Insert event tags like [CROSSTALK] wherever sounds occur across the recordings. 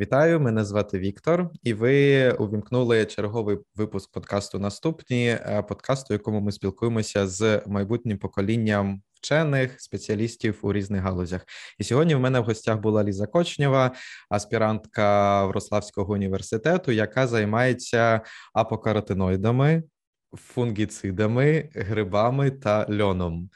Вітаю, мене звати Віктор, і ви увімкнули черговий випуск подкасту Наступні е, подкасту, у якому ми спілкуємося з майбутнім поколінням вчених спеціалістів у різних галузях. І сьогодні в мене в гостях була Ліза Кочнєва, аспірантка Врославського університету, яка займається апокаротиноїдами, фунгіцидами, грибами та льоном.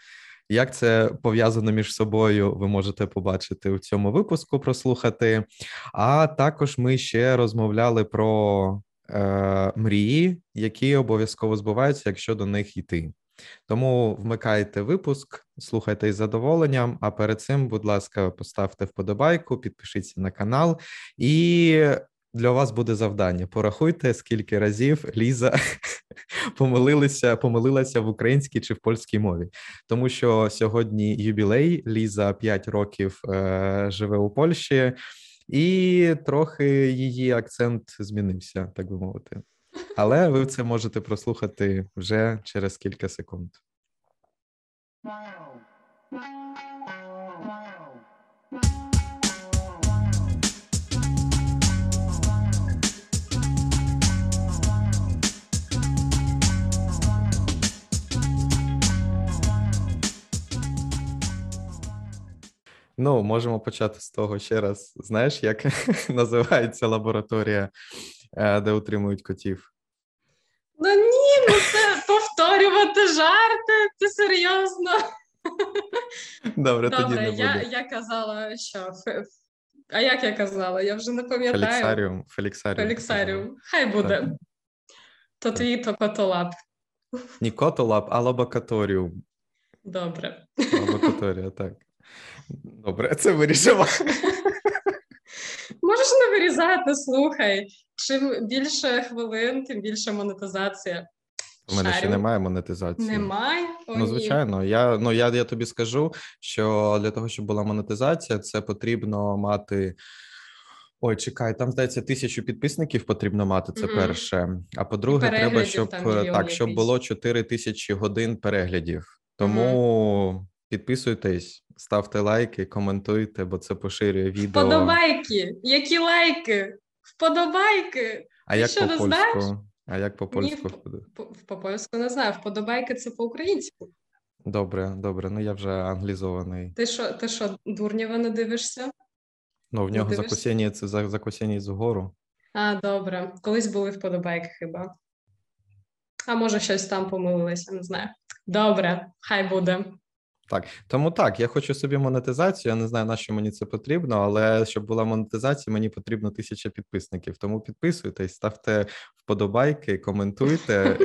Як це пов'язано між собою, ви можете побачити у цьому випуску, прослухати. А також ми ще розмовляли про е, мрії, які обов'язково збуваються, якщо до них йти. Тому вмикайте випуск, слухайте із задоволенням. А перед цим, будь ласка, поставте вподобайку, підпишіться на канал і для вас буде завдання. Порахуйте, скільки разів Ліза [LAUGHS] помилилася, помилилася в українській чи в польській мові, тому що сьогодні юбілей Ліза 5 років е, живе у Польщі, і трохи її акцент змінився, так би мовити. Але ви це можете прослухати вже через кілька секунд. Ну, можемо почати з того ще раз. Знаєш, як [LAUGHS] називається лабораторія, е, де утримують котів? Ну ні, ну це повторювати жарти, це серйозно. [LAUGHS] Добре, тоді не я, буде. я казала, що а як я казала? Я вже не пам'ятаю. Феліксаріум. Феліксаріум. Феліксаріум. Хай буде. Так. То твій то котолаб. Ні котолаб, а лабокаторіум. Добре. Лабокаторія, так. Добре, це вирішила. Можеш не вирізати, слухай. Чим більше хвилин, тим більше монетизація. У мене ще немає монетизації. Немає? О, Ну, звичайно, я ну я, я тобі скажу, що для того, щоб була монетизація, це потрібно мати. Ой, чекай, там здається тисячу підписників потрібно мати. Це Мгм. перше. А по-друге, треба, щоб так, щоб якийсь. було 4 тисячі годин переглядів. Тому підписуйтесь, ставте лайки, коментуйте, бо це поширює відео. Вподобайки. Які лайки? Вподобайки. А Ти як що, по не знаєш? А як по польську? По- По-польську не знаю. Вподобайки це по-українську. Добре, добре. Ну я вже англізований. Ти що, ти що, дурнєва не дивишся? Ну в нього закусіння це за- закусіння згору. А, добре. Колись були вподобайки хіба. А може, щось там помилилися, не знаю. Добре, хай буде. Так, тому так, я хочу собі монетизацію. Я не знаю, на що мені це потрібно, але щоб була монетизація, мені потрібно тисяча підписників. Тому підписуйтесь, ставте вподобайки, коментуйте,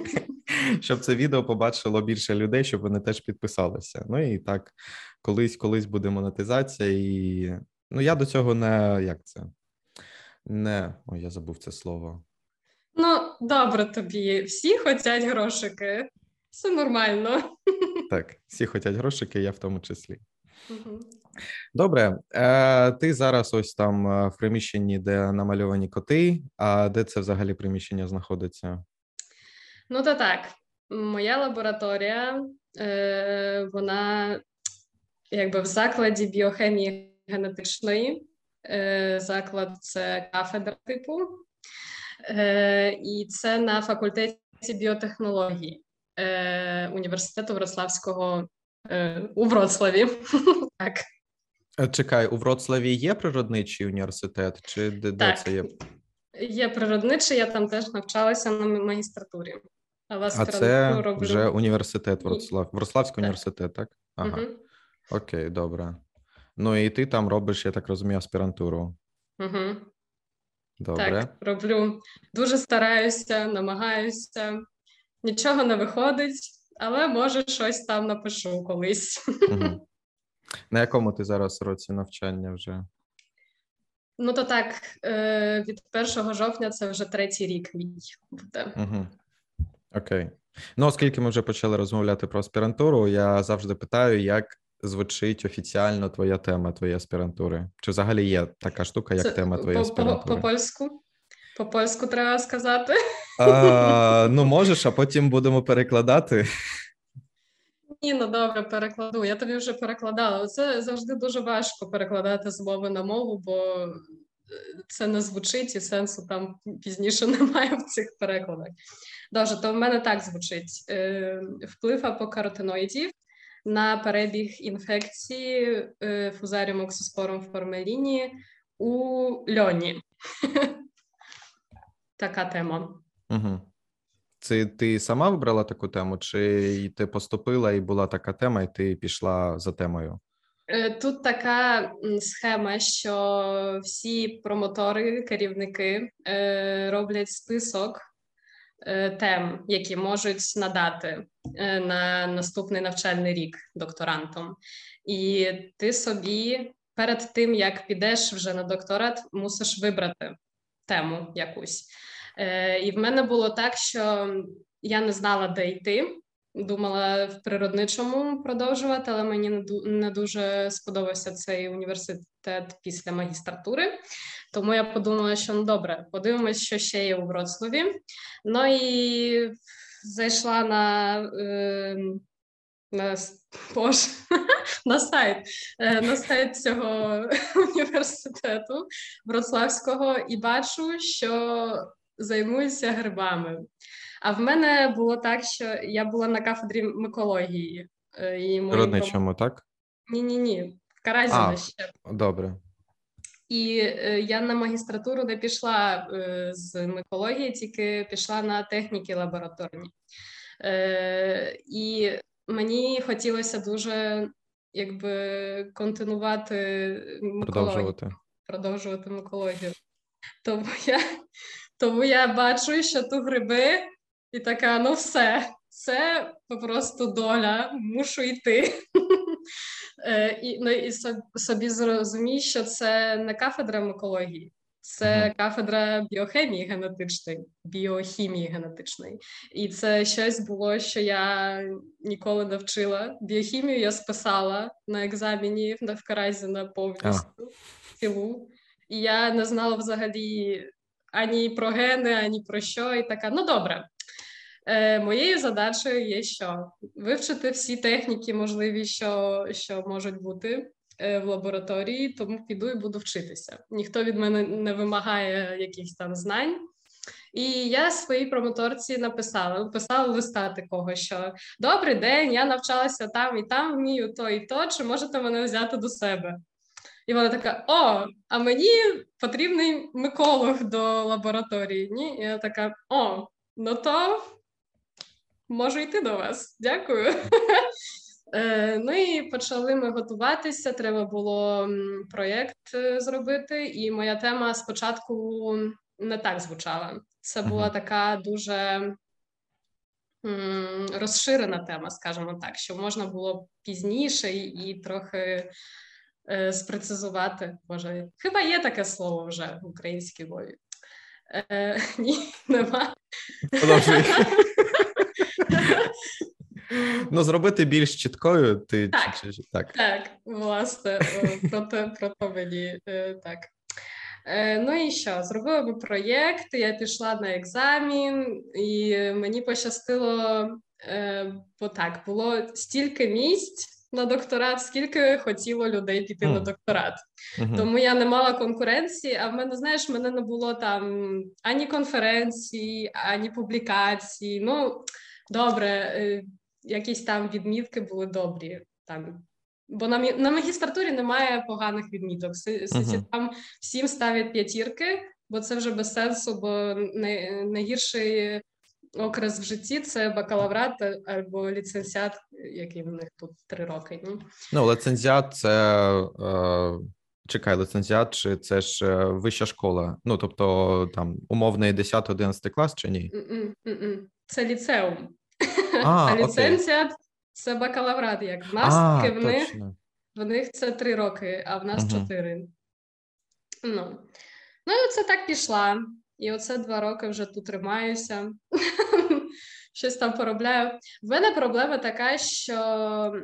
[LAUGHS] щоб це відео побачило більше людей, щоб вони теж підписалися. Ну і так, колись, колись буде монетизація, і ну я до цього не як це. Не ой, я забув це слово. Ну, добре тобі. Всі хочуть грошики. Все нормально. [LAUGHS] Так, всі хочуть грошики, я в тому числі. Добре, е, ти зараз ось там е, в приміщенні, де намальовані коти. А де це взагалі приміщення знаходиться? Ну, то так. Моя лабораторія, е, вона якби в закладі біохемії генетичної. Е, заклад це кафедра типу, е, і це на факультеті біотехнології е, університету Вроцлавського е, у Вроцлаві. [LAUGHS] так. Е, Чекай, у Вроцлаві є природничий університет, чи де, де Так. це є? Є природничий, я там теж навчалася на магістратурі. Але А це роблю. вже університет Ні. Вроцлав. Вроцлавський Так. університет, так? Ага. Мгм. Окей, добре. Ну і ти там робиш, я так розумію, аспірантуру. Мгм. Добре. Так, роблю. Дуже стараюся, намагаюся. Нічого не виходить, але може щось там напишу колись. [LAUGHS] На якому ти зараз році навчання вже? Ну то так, е, від 1 жовтня це вже третій рік мій буде. Угу. Окей. Ну, оскільки ми вже почали розмовляти про аспірантуру, я завжди питаю, як звучить офіціально твоя тема твоєї аспірантури? Чи взагалі є така штука, як Це тема твоєї аспірантури? по польську. По польську треба сказати. А, ну, можеш, а потім будемо перекладати. Ні, ну добре, перекладу. Я тобі вже перекладала. Це завжди дуже важко перекладати з мови на мову, бо це не звучить і сенсу там пізніше [LAUGHS] немає в цих перекладах. Добре, то в мене так звучить: е, вплив апокаротиноїдів на перебіг інфекції е, фузаріум в формеліні у льоні. [LAUGHS] Така тема. Угу. Це ти сама вибрала таку тему, чи ти поступила і була така тема, і ти пішла за темою? Е, тут така схема, що всі промотори, керівники е, роблять список е, тем, які можуть надати на наступний навчальний рік докторантом. І ти собі перед тим як підеш вже на докторат, мусиш вибрати тему якусь. І в мене було так, що я не знала, де йти. Думала в природничому продовжувати, але мені не дуже сподобався цей університет після магістратури. Тому я подумала, що ну добре, подивимось, що ще є у Вроцлаві. Ну і зайшла на е, на, Боже, [LAUGHS] на сайт е, на сайт цього [LAUGHS] університету Вроцлавського і бачу, що займуюся грибами. А в мене було так, що я була на кафедрі микології. Е, і Родничому, так? Ні, ні, ні. В Каразіна ще. Добре. І е, я на магістратуру не пішла е, з микології, тільки пішла на техніки лабораторні. Е, І мені хотілося дуже якби континувати микологію, продовжувати продовжувати микологію. Тому я тому я бачу, що тут гриби і така: ну все, це просто доля, мушу йти. [LAUGHS] Е, і ну, і собі зрозумій, що це не кафедра микології, це кафедра біохемії генетичної, біохімії генетичної. І це щось було, що я ніколи не вчила. Біохімію я списала на екзамені в Каразі на повністю цілу. І я не знала взагалі ані про гени, ані про що. І така, ну добре, Е, Моєю задачею є що вивчити всі техніки, можливі, що що можуть бути е, в лабораторії, тому піду і буду вчитися. Ніхто від мене не вимагає якихось там знань. І я своїй промоторці написала, написала листа такого, що добрий день, я навчалася там і там, вмію то і то, чи можете мене взяти до себе? І вона така: О, а мені потрібний миколог до лабораторії. Ні? І я така: О, ну то можу йти до вас. Дякую. [LAUGHS] Е, ну і почали ми готуватися. Треба було проєкт е, зробити, і моя тема спочатку не так звучала. Це була така дуже розширена тема, скажімо так, що можна було пізніше і трохи е, спрецизувати. Боже, хіба є таке слово вже в українській мові? Е, [LAUGHS] Ні, нема. Продовжуй. [LAUGHS] Ну, зробити більш чіткою, ти так, чи, чи, так. так, власне, про те, про те мені е, так. Е, ну і що? Зробили проєкт, я пішла на екзамін, і мені пощастило, бо так, було стільки місць на докторат, скільки хотіло людей піти mm. на докторат. Mm-hmm. Тому я не мала конкуренції, а в мене, знаєш, в мене не було там ані конференції, ані публікацій. Ну, добре, е, якісь там відмітки були добрі. Там. Бо на на магістратурі немає поганих відміток. Uh-huh. Там всім ставлять п'ятірки, бо це вже без сенсу, бо найгірший окрес в житті це бакалаврат або ліцензіат, який в них тут три роки. Ні? Ну, лицензіат це. Е... Чекай, лицензіат, чи це ж е, вища школа? Ну, тобто там умовний 10-11 клас чи ні? Це ліцеум. А, [LAUGHS] а ліцензія це бакалаврат. Як в нас а, в них в них це три роки, а в нас чотири. Угу. Ну. ну і оце так пішла. І оце два роки вже тут тримаюся. [LAUGHS] Щось там поробляю. В мене проблема така, що,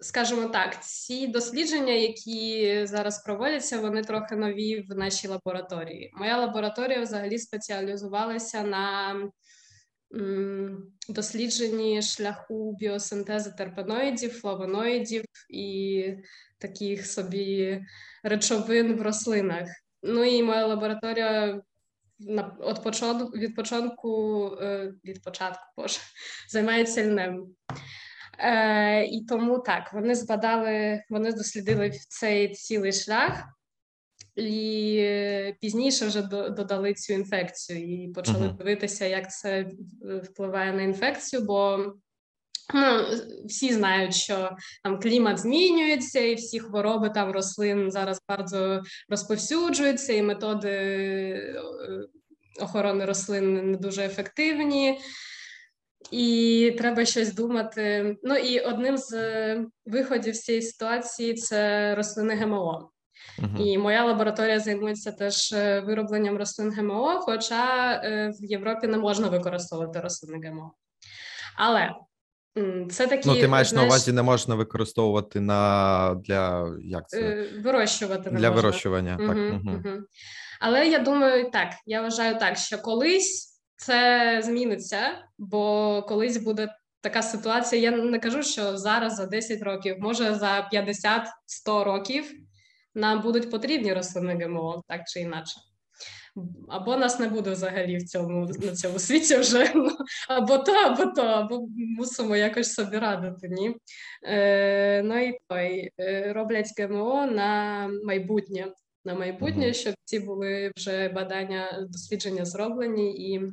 скажімо так, ці дослідження, які зараз проводяться, вони трохи нові в нашій лабораторії. Моя лабораторія взагалі спеціалізувалася на дослідженні шляху біосинтезу терпеноїдів, флавоноїдів і таких собі речовин в рослинах. Ну і моя лабораторія на от початку від початку від початку боже, [LAUGHS] займається льнем. Е, І тому так вони збадали, вони дослідили цей цілий шлях. І пізніше вже додали цю інфекцію і почали uh-huh. дивитися, як це впливає на інфекцію. Бо ну, всі знають, що там клімат змінюється, і всі хвороби там рослин зараз bardzo розповсюджуються, і методи е, охорони рослин не дуже ефективні. І треба щось думати. Ну і одним з виходів з цієї ситуації це рослини ГМО. Uh-huh. І моя лабораторія займається теж е, виробленням рослин ГМО, хоча е, в Європі не можна використовувати рослини ГМО. Але це такі Ну, ти маєш знаєш, на увазі, не можна використовувати на для як це? Е, вирощувати не для можна. вирощування. Uh-huh, так. Uh-huh. Але я думаю, так, я вважаю так, що колись це зміниться, бо колись буде така ситуація. Я не кажу, що зараз за 10 років, може за 50-100 років нам будуть потрібні рослини ГМО, так чи інакше. Або нас не буде взагалі в цьому на цьому світі вже [LAUGHS] або то, або то, або мусимо якось собі радити. Ні? Е, Ну і той е, роблять ГМО на майбутнє, на майбутнє, щоб ці були вже бадання, дослідження зроблені, і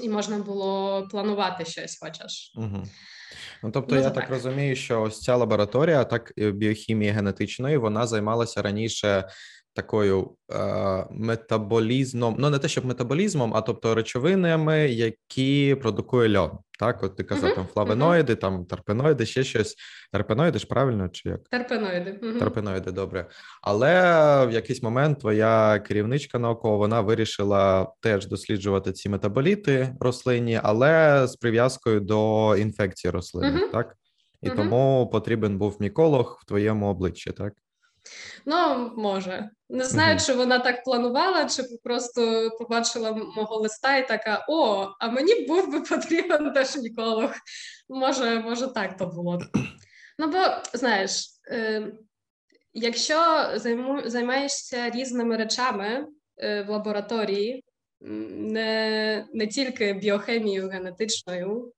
і можна було планувати щось, хочеш. Угу. Ну, тобто, ну, я так. так розумію, що ось ця лабораторія, так біохімії генетичної, вона займалася раніше такою е, метаболізмом, ну не те, щоб метаболізмом, а тобто речовинами, які продукує льон. Так, от ти казав, uh-huh, там флавеноїди, uh-huh. там терпеноїди, ще щось. Терпеноїди ж правильно чи як? Терпеноїди. Uh-huh. Терпеноїди, добре. Але в якийсь момент твоя керівничка наукова вона вирішила теж досліджувати ці метаболіти рослинні, але з прив'язкою до інфекції рослини, так? І тому потрібен був міколог в твоєму обличчі, так? Ну, може. Не знаю, чи вона так планувала, чи просто побачила мого листа і така: о, а мені був би потрібен теж ніколог. Може, може, так то було. Ну, бо знаєш, е, якщо займу, займаєшся різними речами е, в лабораторії, не, не тільки біохемією генетичною.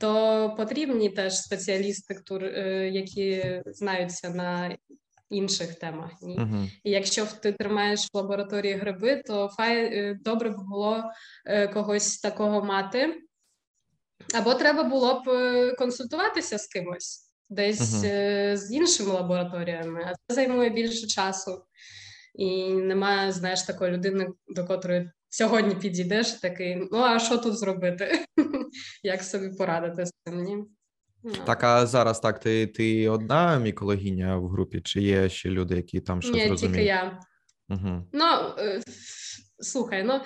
То потрібні теж спеціалісти, е, які знаються на інших темах. Ні? Uh-huh. І якщо ти тримаєш в лабораторії гриби, то фай е, добре б було е, когось такого мати. Або треба було б е, консультуватися з кимось десь uh-huh. з іншими лабораторіями, а це займує більше часу. І немає, знаєш, такої людини, до котрої сьогодні підійдеш, такий: ну а що тут зробити? [LAUGHS] Як собі порадити з цим? Ні? Ну. Так, а зараз так, ти ти одна мікологиня в групі, чи є ще люди, які там щось Ні, розуміють? тільки я. Угу. Ну, е, слухай, ну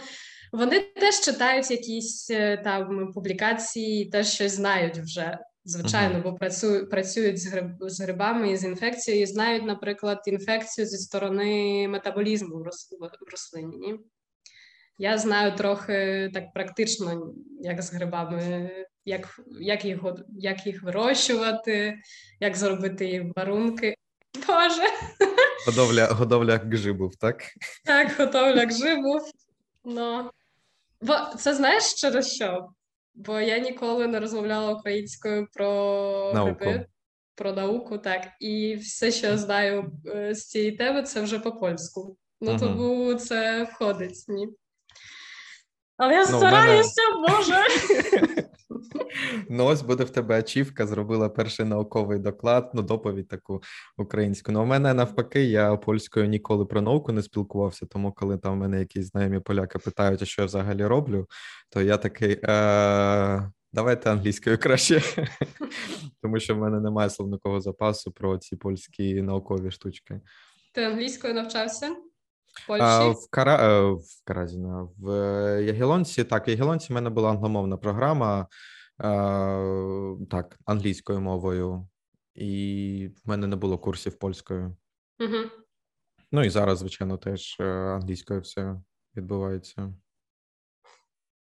вони теж читають якісь е, там публікації, теж щось знають вже. Звичайно, бо працюють працюють з гриб, з грибами і з інфекцією, і знають, наприклад, інфекцію зі сторони метаболізму в рослині. Ні? Я знаю трохи так практично, як з грибами як як, їх як їх вирощувати, як зробити їх барунки. Боже. Годовля годовля гжибів, так? Так, годовля гжибів. Ну. Бо це знаєш через що? Бо я ніколи не розмовляла українською про науку. гриби, про науку, так. І все, що я знаю е, з цієї теми, це вже по польську. Ну, uh тому це входить. ні. Але я ну, стараюся, мене... Боже. [LAUGHS] Ну, ось буде в тебе ачівка, зробила перший науковий доклад, ну, доповідь таку українську. Ну, у мене навпаки, я польською ніколи про науку не спілкувався, тому коли там в мене якісь знайомі поляки питають, а що я взагалі роблю, то я такий. Е- Давайте англійською краще, [LAUGHS] тому що в мене немає словникового запасу про ці польські наукові штучки. Ти англійською навчався? А, В Кара... Е, в Каразіна, в Ягелонці. Так, в Ягелонці в мене була англомовна програма, так, англійською мовою, і в мене не було курсів польською. Угу. Ну і зараз, звичайно, теж е, англійською все відбувається.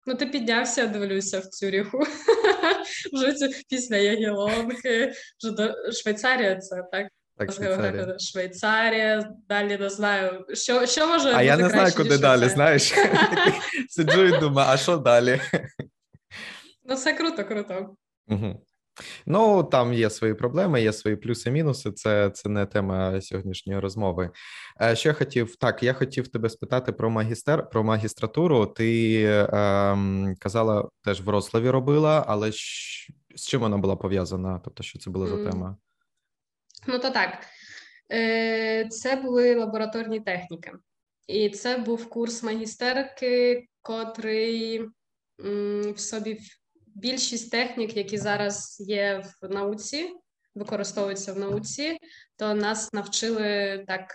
Ну, ти піднявся, дивлюся в Цюріху. [LAUGHS] Вже після Ягелонки, вже до Швейцарія це так. Так, Швейцарія. Швейцарія, далі не знаю. Що що може А бути я не знаю, куди далі, знаєш. [LAUGHS] [LAUGHS] Сиджу і думаю, а що далі? Ну, це круто, круто. Угу. Ну, там є свої проблеми, є свої плюси-мінуси. Це це не тема сьогоднішньої розмови. Е, Що я хотів так, я хотів тебе спитати про магістер, про магістратуру. Ти ем, казала, теж в Вроцлаві робила, але з чим вона була пов'язана? Тобто, що це була за тема? Ну, то так. Е, Це були лабораторні техніки. І це був курс магістерки, котрий в собі більшість технік, які зараз є в науці, використовуються в науці, то нас навчили так,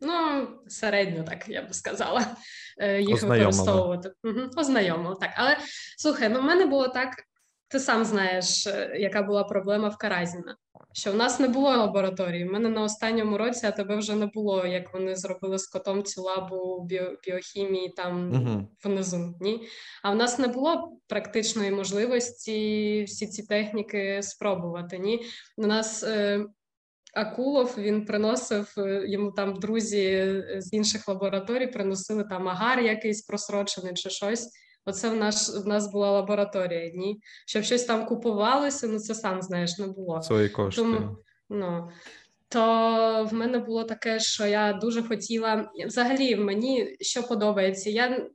ну, середньо, так я б сказала, е, їх Ознайомили. використовувати. Угу, ознайомили, так. Але слухай, ну в мене було так, ти сам знаєш, е, яка була проблема в Каразіна. Що в нас не було лабораторії. У мене на останньому році, а тебе вже не було, як вони зробили з котом цю лабу біо, біохімії там Угу. внизу. Ні? А в нас не було практичної можливості всі ці техніки спробувати. Ні? У нас е, Акулов він приносив е, йому там друзі е, з інших лабораторій, приносили там агар якийсь просрочений чи щось. Оце в нас в нас була лабораторія. Ні, щоб щось там купувалося, ну це сам знаєш, не було. Свої кошти. Тому- Ну то в мене було таке, що я дуже хотіла. Взагалі, мені що подобається, я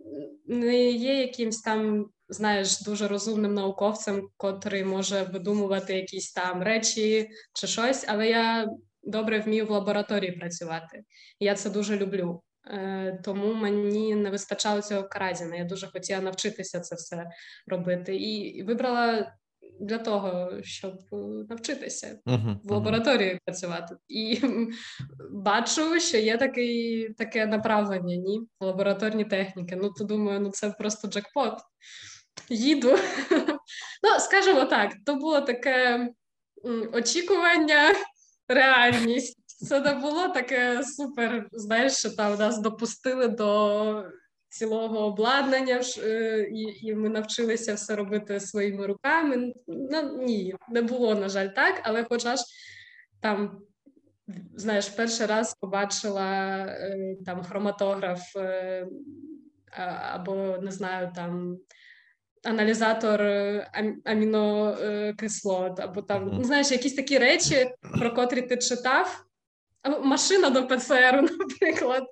не є якимсь там, знаєш, дуже розумним науковцем, котрий може видумувати якісь там речі чи щось, але я добре вмію в лабораторії працювати. Я це дуже люблю. Е, Тому мені не вистачало цього каразіна. Я дуже хотіла навчитися це все робити. І вибрала для того, щоб е, навчитися Угу. в лабораторії працювати. І [LAUGHS] бачу, що є такий, таке направлення, ні, лабораторні техніки. Ну, то думаю, ну це просто джекпот. Їду. [LAUGHS] Ну, скажімо так, то було таке очікування, реальність. Це не було таке супер, знаєш, що там нас допустили до цілого обладнання, е, і, і ми навчилися все робити своїми руками. Ну, ні, не було, на жаль, так, але хоча ж там, знаєш, перший раз побачила е, там хроматограф е, або не знаю, там. Аналізатор амінокислот, або там, ну, знаєш, якісь такі речі, про котрі ти читав, машина до ПЦР, [LAUGHS] наприклад,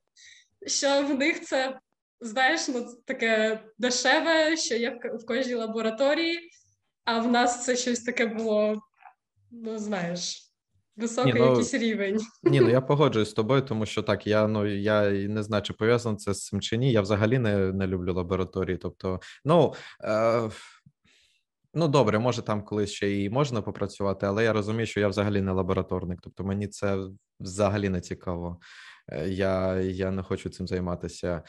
що в них це, знаєш, ну, таке дешеве, що є в кожній лабораторії, а в нас це щось таке було, ну, знаєш, високий Ні, ну, якийсь рівень. Ні, ну [LAUGHS] я погоджуюсь з тобою, тому що так, я ну я не знаю, чи пов'язано це з цим чи ні. Я взагалі не, не люблю лабораторії. Тобто, ну. Е... Ну, добре, може там колись ще і можна попрацювати, але я розумію, що я взагалі не лабораторник. Тобто мені це взагалі не цікаво. Е, Я, я не хочу цим займатися.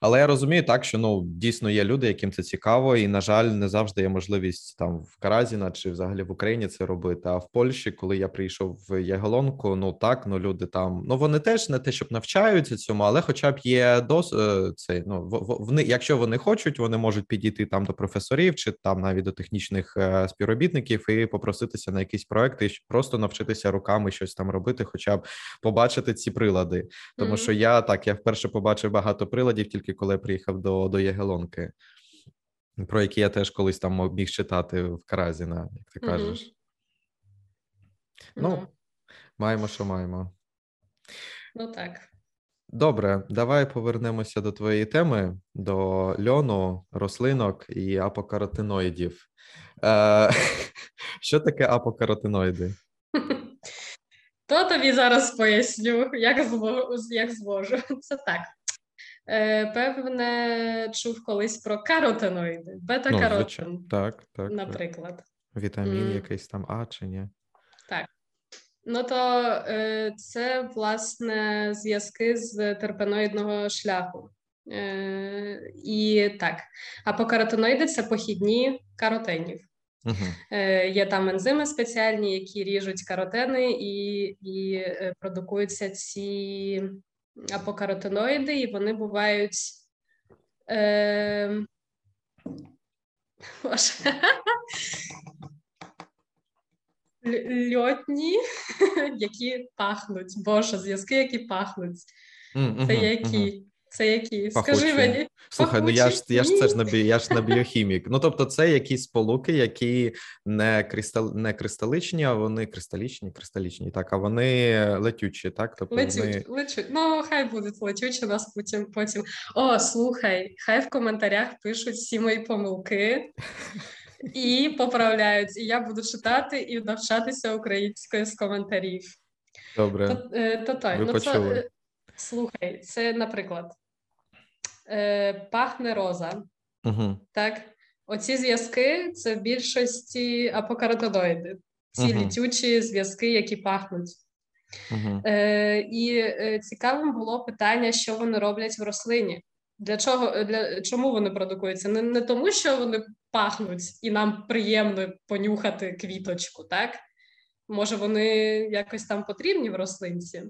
Але я розумію так, що ну дійсно є люди, яким це цікаво, і на жаль, не завжди є можливість там в Каразіна чи взагалі в Україні це робити. А в Польщі, коли я прийшов в Ягелонку, ну так, ну люди там, ну вони теж не те, щоб навчаються цьому, але хоча б є дос е, цей. Ну вони, якщо вони хочуть, вони можуть підійти там до професорів чи там навіть до технічних е, співробітників і попроситися на якісь проекти, щоб просто навчитися руками щось там робити, хоча б побачити ці прилади. Тому Мгм. що я так, я вперше побачив багато приладів, тільки коли я приїхав до, до Ягелонки, про які я теж колись там міг читати в Каразіна, як ти кажеш. Ну, маємо, що маємо. ну так. Добре, давай повернемося до твоєї теми, до льону, рослинок і апокаротиноїдів. Е, [LAUGHS] що таке апокаротиноїди? [LAUGHS] То тобі зараз поясню, як зможу, як зможу. Це так. Е, певне, чув колись про каротиноїди, Ну, бета-каротин, звичайно. Так, так, так. наприклад. Вітамін М. якийсь там А чи ні? Так. Ну то е, це власне зв'язки з терпеноїдного шляху. Е, і так, апокаротиноїди це похідні каротинів. Угу. Є там ензими спеціальні, які ріжуть каротени, і, і продукуються ці апокаротиноїди, і вони бувають. Е, [LAUGHS] Боже. льотні, [LAUGHS] які пахнуть. Боже, зв'язки, які пахнуть. Це які? Це які? Скажи мені. Слухай, ну я ж я ж це ж на я ж на біохімік. Ну тобто, це якісь сполуки, які не кристал, не кристаличні, а вони кристалічні, кристалічні, так, а вони летючі, так? Тобто Летють, вони... летють. Ну, хай будуть летючі, нас потім потім. О, слухай, хай в коментарях пишуть всі мої помилки. І поправляють, і я буду читати і навчатися українською з коментарів. Добре. То, е, то, то, Ви ну, почули. Це, слухай, це, наприклад, е, пахне роза. Угу. Так, оці зв'язки це в більшості апокаратодоїди, ці угу. літючі зв'язки, які пахнуть. Угу. Е, І е, цікавим було питання, що вони роблять в рослині. Для чого для чому вони продукуються? Не не тому, що вони пахнуть, і нам приємно понюхати квіточку, так? Може, вони якось там потрібні в рослинці?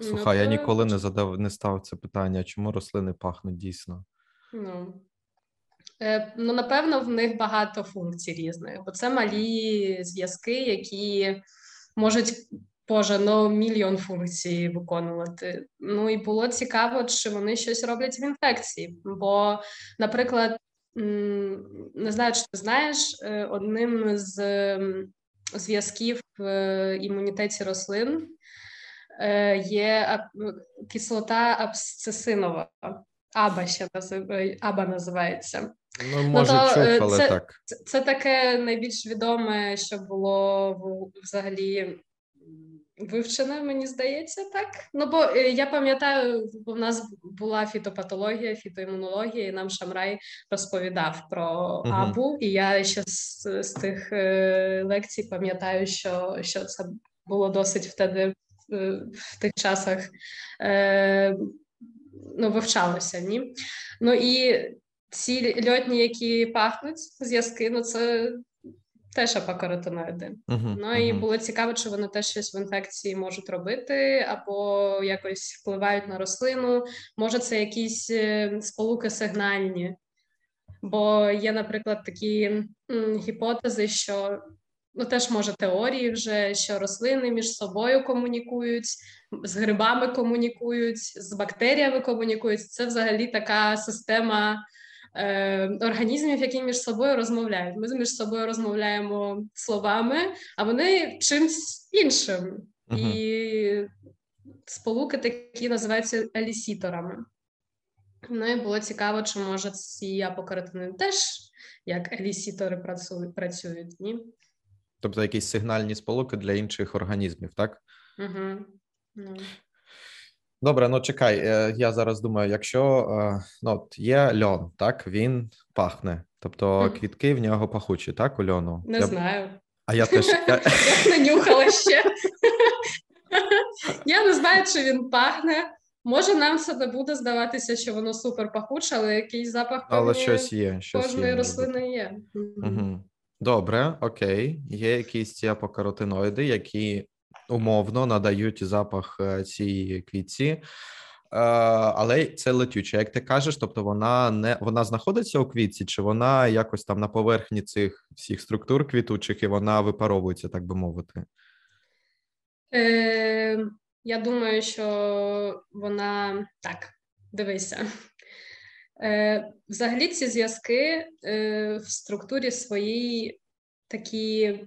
Слухай, ну, я ніколи не задав, не став це питання, чому рослини пахнуть дійсно? Ну, е, ну напевно, в них багато функцій різних, бо це малі зв'язки, які можуть Боже, ну мільйон функцій виконувати. Ну і було цікаво, чи вони щось роблять в інфекції. Бо, наприклад, не знаю, чи ти знаєш, е, одним з зв'язків в імунітеті рослин е, є кислота абсцесинова, аба ще аба називається. Ну, може, ну, то, чув, але це, так. Це, це таке найбільш відоме, що було взагалі вивчена, мені здається, так. Ну бо е, я пам'ятаю, в нас була фітопатологія, фітоімунологія, і нам Шамрай розповідав про uh-huh. абу. І я ще з, з тих е, лекцій пам'ятаю, що що це було досить втеди е, в тих часах е, ну, вивчалося. ні? Ну і ці льотні, які пахнуть зв'язки, ну це Теж апокаротиноїди. Uh-huh, ну і uh-huh. було цікаво, чи вони теж щось в інфекції можуть робити, або якось впливають на рослину. Може, це якісь е, сполуки сигнальні, бо є, наприклад, такі м, гіпотези, що ну теж може теорії вже, що рослини між собою комунікують, з грибами комунікують, з бактеріями комунікують. Це взагалі така система е, організмів, які між собою розмовляють. Ми між собою розмовляємо словами, а вони чимсь іншим. uh І сполуки такі називаються елісіторами. Ну і було цікаво, чи може ці апокаратини теж як елісітори працюють, працюють, ні? Тобто якісь сигнальні сполуки для інших організмів, так? Угу. Ну. Добре, ну чекай, е, я зараз думаю, якщо е, ну, от є льон, так він пахне, тобто квітки в нього пахучі, так, у льону? Не я... знаю. А я теж я... [LAUGHS] я не нюхала ще. Я не знаю, чи він пахне. Може, нам все не буде здаватися, що воно супер пахуче, але якийсь запах але щось є, щось кожної є, рослини є. Угу. Добре, окей. Є якісь ці апокаротиноїди, які умовно надають запах е, цій квітці. Е, але це летюче, як ти кажеш, тобто вона не вона знаходиться у квітці, чи вона якось там на поверхні цих всіх структур квітучих і вона випаровується, так би мовити? Е, Я думаю, що вона так, дивися. Е, Взагалі ці зв'язки е, в структурі своїй такі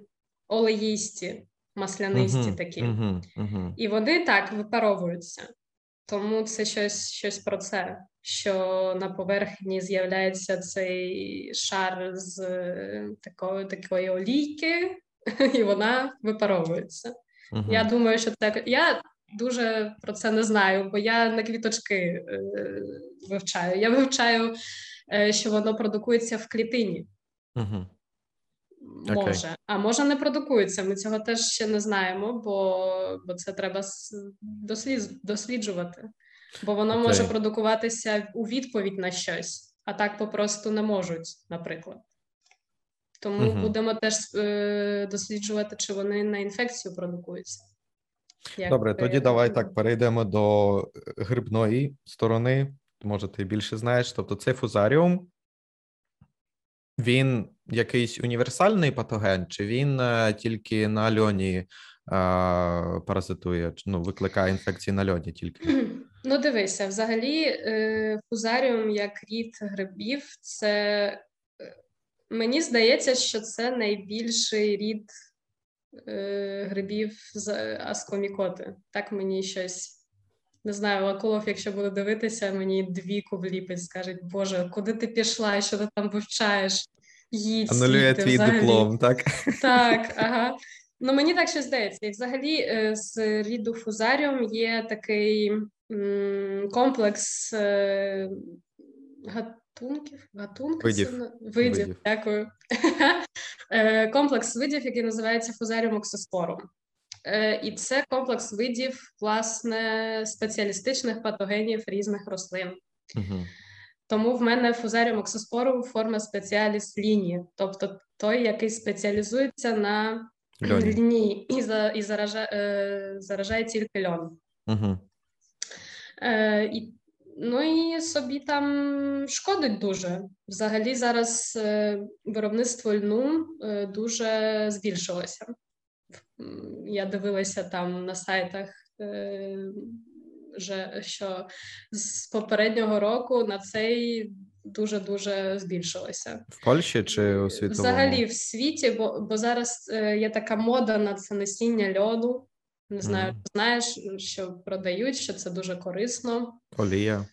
олеїсті маслянисті uh-huh, такі. Uh-huh, uh-huh. І вони так випаровуються. Тому це щось щось про це, що на поверхні з'являється цей шар з е, такої такої олійки, [LAUGHS] і вона випаровується. Я думаю, що так. Я дуже про це не знаю, бо я на квіточки е, вивчаю. Я вивчаю, е, що воно продукується в клітині. Може, okay. а може не продукується. Ми цього теж ще не знаємо, бо бо це треба дослід, досліджувати. Бо воно okay. може продукуватися у відповідь на щось, а так попросту не можуть, наприклад. Тому uh-huh. будемо теж е, досліджувати, чи вони на інфекцію продукуються. Як Добре, ти... тоді давай так перейдемо до грибної сторони. Може, ти більше знаєш. Тобто, це фузаріум. Він якийсь універсальний патоген, чи він е, тільки на льоні а, паразитує, ну, викликає інфекції на льоні тільки? [CLEARS THROAT] Ну, дивися, взагалі, е, фузаріум як рід грибів, це е, мені здається, що це найбільший рід е, грибів з аскомікоти. Так мені щось. Не знаю, Лаколов, якщо буде дивитися, мені двійку вліпить, скажуть, Боже, куди ти пішла, що ти там вивчаєш? Їдь, Анулює твій взагалі. диплом, так? [LAUGHS] Так, ага. Ну мені так ще здається. І взагалі е, з ріду фузаріум є такий м, комплекс е, гатунків, гатунків Видів. видів, Видів. дякую. [LAUGHS] Е, комплекс видів, який називається Fusarium oxysporum. Е, І це комплекс видів, власне, спеціалістичних патогенів різних рослин. Угу. Тому в мене Fusarium oxysporum forma specialis lini, тобто той, який спеціалізується на Льоні. лінії і, за, і заражає, е, заражає тільки льон. Угу. Е, і, ну і собі там шкодить дуже. Взагалі зараз е, виробництво льну е, дуже збільшилося. Я дивилася там на сайтах, е, що з попереднього року на цей дуже-дуже збільшилося. В Польщі чи у світовому? Взагалі в світі, бо, бо зараз є така мода на це насіння льоду. Не знаю, Мгм. знаєш, що продають, що це дуже корисно. Олія.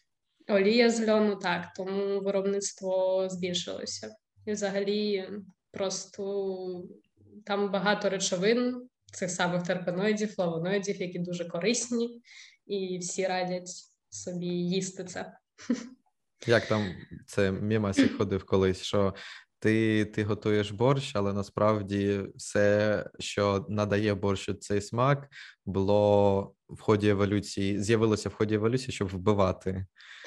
Олія з льону, так, тому виробництво збільшилося. І взагалі просто там багато речовин, цих самих терпеноїдів, флавоноїдів, які дуже корисні, і всі радять собі їсти це. [LAUGHS] Як там це мімасик ходив колись, що ти, ти готуєш борщ, але насправді все, що надає борщу цей смак, було в ході еволюції, з'явилося в ході еволюції, щоб вбивати,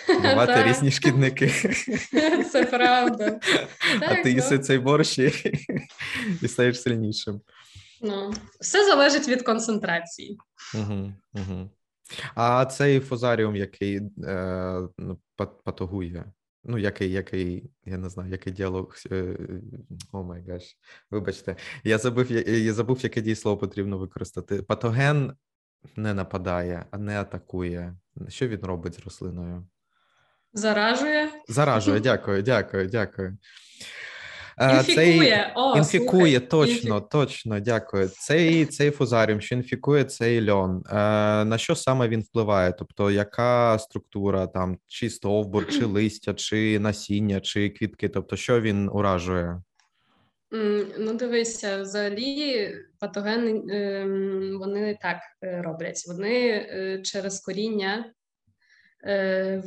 вбивати різні шкідники. [LAUGHS] Це правда. [LAUGHS] А ти ну. їси цей борщ [LAUGHS] і, стаєш сильнішим. Ну, все залежить від концентрації. Угу, угу. А цей фузаріум, який е, ну, патогує, ну, який, який, я не знаю, який діалог. е, Oh my gosh, вибачте, я забув, я, я забув, яке дієслово потрібно використати. Патоген не нападає, а не атакує. Що він робить з рослиною? Заражує, Заражує, [LAUGHS] дякую, дякую, дякую. Е, інфікує. О, Інфікує, слухай, точно, інфі- точно, дякую. Цей, цей фузаріум, що інфікує цей льон. Е, на що саме він впливає? Тобто, яка структура там, чи стовбур, чи [CLEARS THROAT] листя, чи насіння, чи квітки? Тобто, що він уражує? Ну, дивися, взагалі патогени ем, вони так е, роблять. Вони е, через коріння е,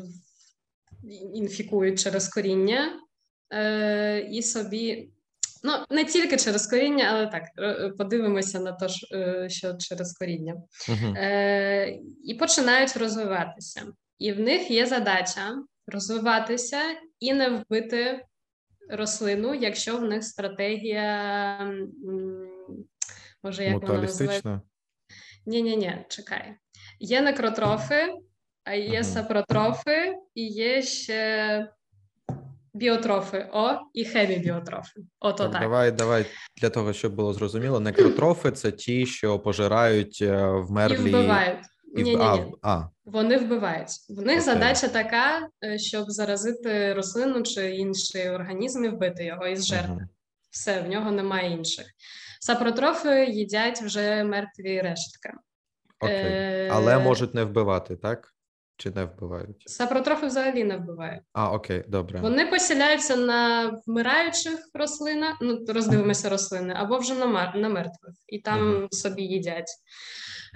інфікують через коріння е, і собі. Ну, не тільки через коріння, але так, е, подивимося на те, що, е, через коріння. Угу. Е, і починають розвиватися. І в них є задача розвиватися і не вбити рослину, якщо в них стратегія, може, як вона називається? Ні, ні, ні, чекай. Є некротрофи, а є сапротрофи, і є ще біотрофи. О, і хемібіотрофи. Ото Так, так. давай, давай для того, щоб було зрозуміло. Некротрофи це ті, що пожирають е, І вмерлі. вбивають. і в- Ні, ні, а, а, Вони вбивають. В них Окей. задача така, е, щоб заразити рослину чи інший організм і вбити його із жертви. мгм. Все, в нього немає інших. Сапротрофи їдять вже мертві рештки. Окей. Е, Але можуть не вбивати, так? Чи не вбивають? Сапротрофи взагалі не вбивають. А, окей, добре. Вони поселяються на вмираючих рослинах, ну роздивимося рослини, або вже на, мер- на мертвих, і там Мгм. собі їдять.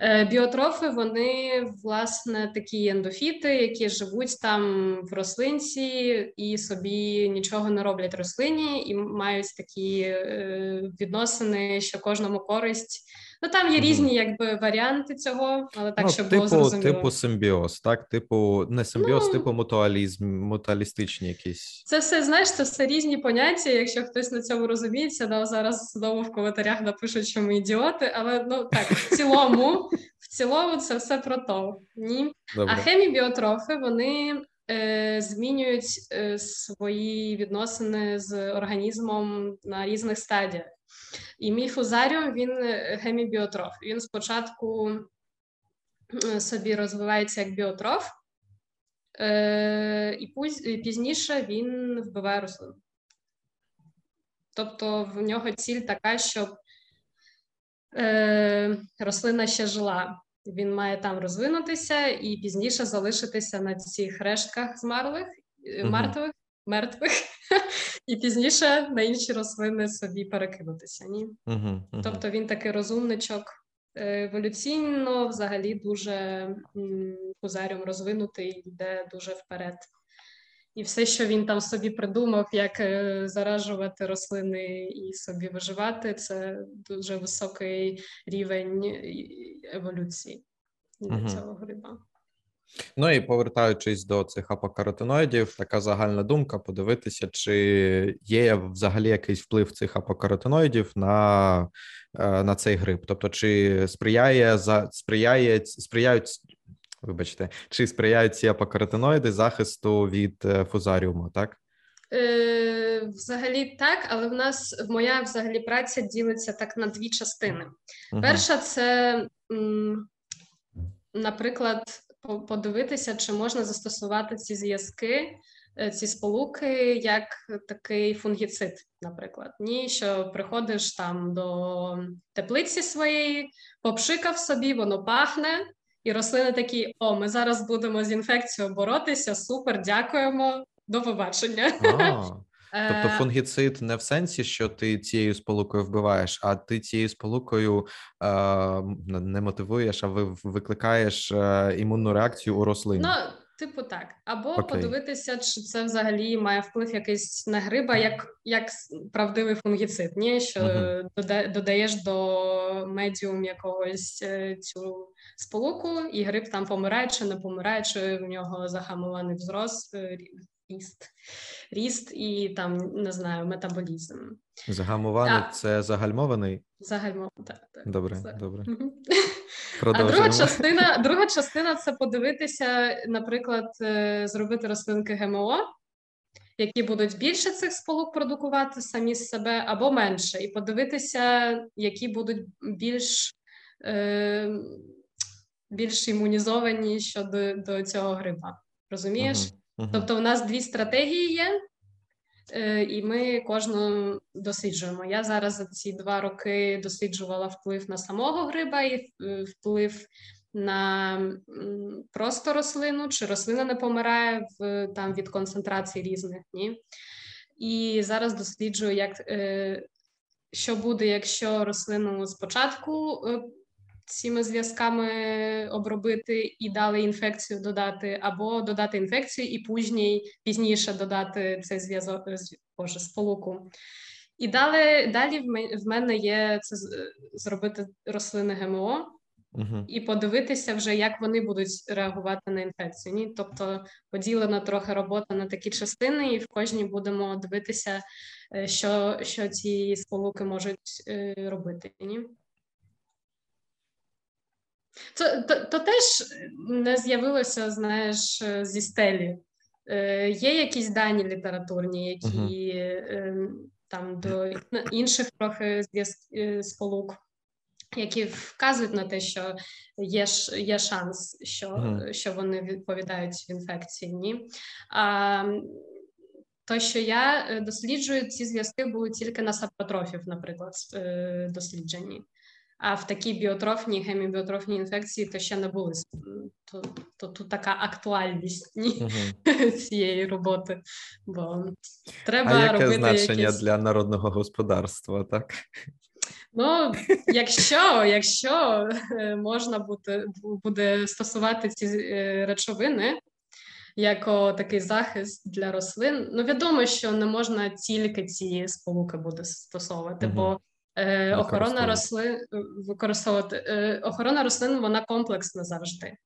Е, Біотрофи вони власне такі ендофіти, які живуть там в рослинці і собі нічого не роблять рослині, і мають такі е, відносини, що кожному користь. Ну там є різні якби варіанти цього, але так, ну, щоб типу, було зрозуміло. типу симбіоз, так? Типу, не симбіоз, Ну, типу мутуалізм, мутуалістичні якісь. Це все знаєш, це все різні поняття. Якщо хтось на цьому розуміється, да, зараз знову в коментарях напишуть, що ми ідіоти, але ну так, в цілому, в цілому це все про то. Ні. Добре. А хемібіотрофи вони е, змінюють е, свої відносини з організмом на різних стадіях. І мій фузаріум він гемібіотроф. Він спочатку собі розвивається як біотроф, і пізніше він вбиває рослину. Тобто в нього ціль така, щоб е, рослина ще жила. Він має там розвинутися і пізніше залишитися на цих рештках змарлих, мертвих, мертвих, [LAUGHS] і пізніше на інші рослини собі перекинутися. Ні? Uh-huh. Uh-huh. Тобто він такий розумничок. Е, еволюційно взагалі дуже кузаріум розвинутий, йде дуже вперед. І все, що він там собі придумав, як е, заражувати рослини і собі виживати, це дуже високий рівень еволюції для угу. цього гриба. Ну і повертаючись до цих апокаротиноїдів, така загальна думка: подивитися, чи є взагалі якийсь вплив цих апокаротиноїдів на е, на цей гриб, тобто чи сприяє за сприяє сприяють Вибачте, чи сприяють ці апокароти захисту від е, фузаріуму, так? Е, Взагалі так, але в нас моя взагалі праця ділиться так на дві частини. Угу. Перша це, м, наприклад, подивитися, чи можна застосувати ці зв'язки, е, ці сполуки як такий фунгіцид, наприклад. Ні, що приходиш там до теплиці своєї, попшикав собі, воно пахне. І рослини такі: о, ми зараз будемо з інфекцією боротися. Супер, дякуємо, до побачення. Тобто е, фунгіцид не в сенсі, що ти цією сполукою вбиваєш, а ти цією сполукою е, не мотивуєш, а викликаєш е, імунну реакцію у рослині. Ну, Типу, так, або okay. подивитися, чи це взагалі має вплив якийсь на гриба, як як правдивий фунгіцид, ні? що uh-huh. додаєш до медіум якогось е, цю сполуку, і гриб там помирає чи не помирає, чи в нього загамований взрост, ріст, ріст і там не знаю, метаболізм. Загамований а, це загальмований? Загальмований, так. так добре, це. добре. [LAUGHS] А друга частина [LAUGHS] друга частина це подивитися, наприклад, е, зробити рослинки ГМО, які будуть більше цих сполук продукувати самі з себе або менше, і подивитися, які будуть більш е, більш імунізовані щодо до цього гриба. Розумієш? Uh-huh, uh-huh. Тобто, у нас дві стратегії є. Е, і ми кожну досліджуємо. Я зараз за ці два роки досліджувала вплив на самого гриба і е, вплив на просто рослину, чи рослина не помирає в там від концентрації різних ні. І зараз досліджую, як е, що буде, якщо рослину спочатку цими зв'язками обробити і дали інфекцію додати, або додати інфекцію і пузній пізніше додати цей зв'язок боже, сполуку. І далі далі в мене є це зробити рослини ГМО uh-huh. і подивитися вже, як вони будуть реагувати на інфекцію. Ні? Тобто поділена трохи робота на такі частини, і в кожній будемо дивитися, е, що що ці сполуки можуть е, робити. Ні? То, то, то теж не з'явилося, знаєш, зі стелі. Е, Є якісь дані літературні, які е, там до інших трохи е, сполук, які вказують на те, що є є шанс, що що вони відповідають інфекції. Ні. А то, що я е, досліджую, ці зв'язки були тільки на сапротрофів, наприклад, е, досліджені. А в такій біотрофній гемібіотрофній інфекції то ще не були то, то тут така актуальність ні, uh [LAUGHS] цієї роботи. Бо треба а яке робити значення якісь... для народного господарства, так? Ну, якщо якщо е, можна буде, буде стосувати ці е, речовини як такий захист для рослин, ну відомо, що не можна тільки ці сполуки буде стосовувати, uh бо Е, Охорона рослин використовувати е, охорона рослин вона комплексна завжди.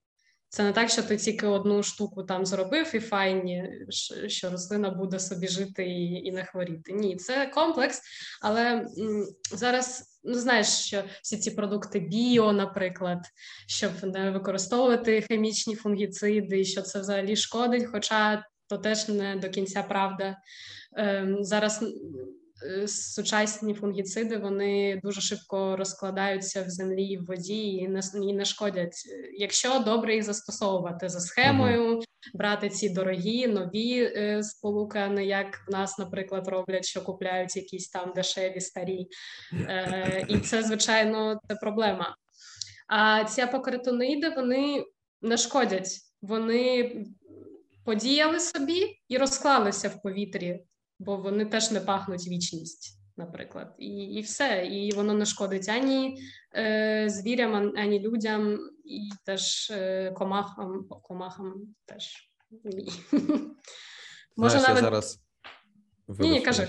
Це не так, що ти тільки одну штуку там зробив і файні, що рослина буде собі жити і і не хворіти. Ні, це комплекс, але м, зараз ну знаєш, що всі ці продукти біо, наприклад, щоб не використовувати хімічні фунгіциди, що це взагалі шкодить, хоча то теж не до кінця правда. Ем, зараз Е, сучасні фунгіциди вони дуже швидко розкладаються в землі і в воді і не, і не шкодять. Якщо добре їх застосовувати за схемою, uh-huh. брати ці дорогі, нові е, сполуки, а не як в нас, наприклад, роблять, що купляють якісь там дешеві старі. Е, І це, звичайно, це проблема. А ці апокаритоноїди вони не шкодять, вони подіяли собі і розклалися в повітрі бо вони теж не пахнуть вічність, наприклад, і і все. І воно не шкодить ані е, звірям, ані людям, і теж е, комахам, комахам теж ні. [LAUGHS] Може, навіть... зараз Ні, ні, кажи.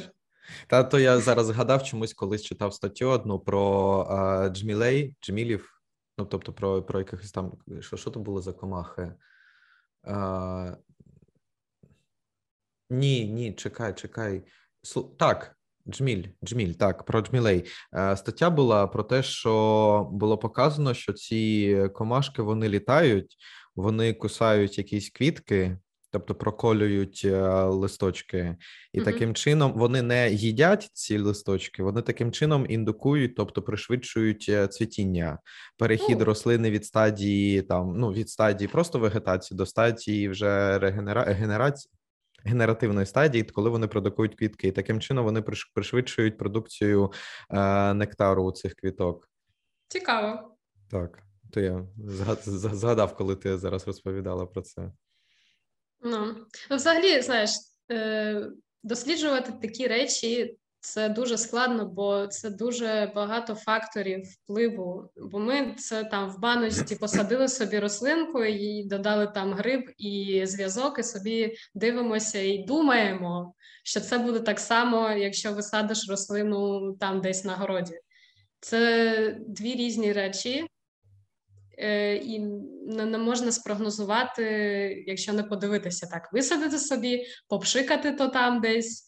Та то я зараз згадав чомусь, колись читав статтю одну про а, джмілей, джмілів, ну тобто про про якихось там що що то було за комахи? А, ні, ні, чекай, чекай. Так, Джміль, Джміль, так, про Джмілей. Е, стаття була про те, що було показано, що ці комашки вони літають, вони кусають якісь квітки, тобто проколюють е, листочки, і mm-hmm. таким чином вони не їдять ці листочки, вони таким чином індукують, тобто пришвидшують е, цвітіння, перехід oh. рослини від стадії там, ну від стадії просто вегетації до стадії вже регенера... генерації генеративної стадії, коли вони продукують квітки, і таким чином вони пришвидшують продукцію е, нектару у цих квіток. Цікаво. Так, то я згадав, коли ти зараз розповідала про це. Ну, ну взагалі, знаєш, е, досліджувати такі речі це дуже складно, бо це дуже багато факторів впливу. Бо ми це там в баночці посадили собі рослинку і додали там гриб і зв'язок, і собі дивимося і думаємо, що це буде так само, якщо висадиш рослину там десь на городі. Це дві різні речі. Е, і не можна спрогнозувати, якщо не подивитися так, висадити собі, попшикати то там десь,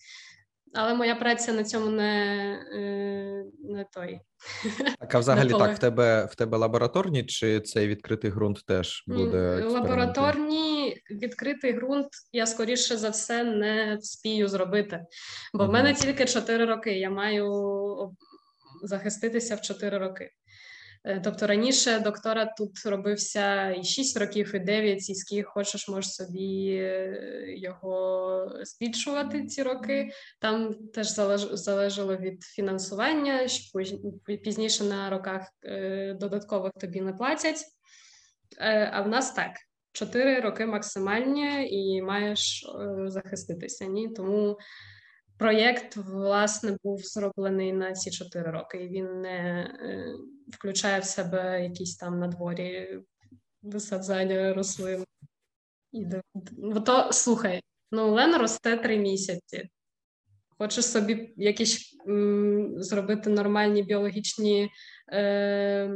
але моя праця на цьому не е, не той. Так, а взагалі так, в тебе в тебе лабораторні чи цей відкритий ґрунт теж буде? Лабораторні відкритий ґрунт я скоріше за все не вспію зробити, бо угу. в мене тільки 4 роки. Я маю захиститися в 4 роки. Е, тобто раніше доктора тут робився і 6 років, і 9, і скільки хочеш, можеш собі е, його збільшувати ці роки. Там теж залежало від фінансування, що пізніше на роках е, додатково тобі не платять. А в нас так. Чотири роки максимальні, і маєш захиститися. Ні, тому проєкт власне був зроблений на ці чотири роки, і він не включає в себе якісь там на дворі висаджання рослин. І то слухай, ну Лена росте три місяці. Хочеш собі якісь м, зробити нормальні біологічні е,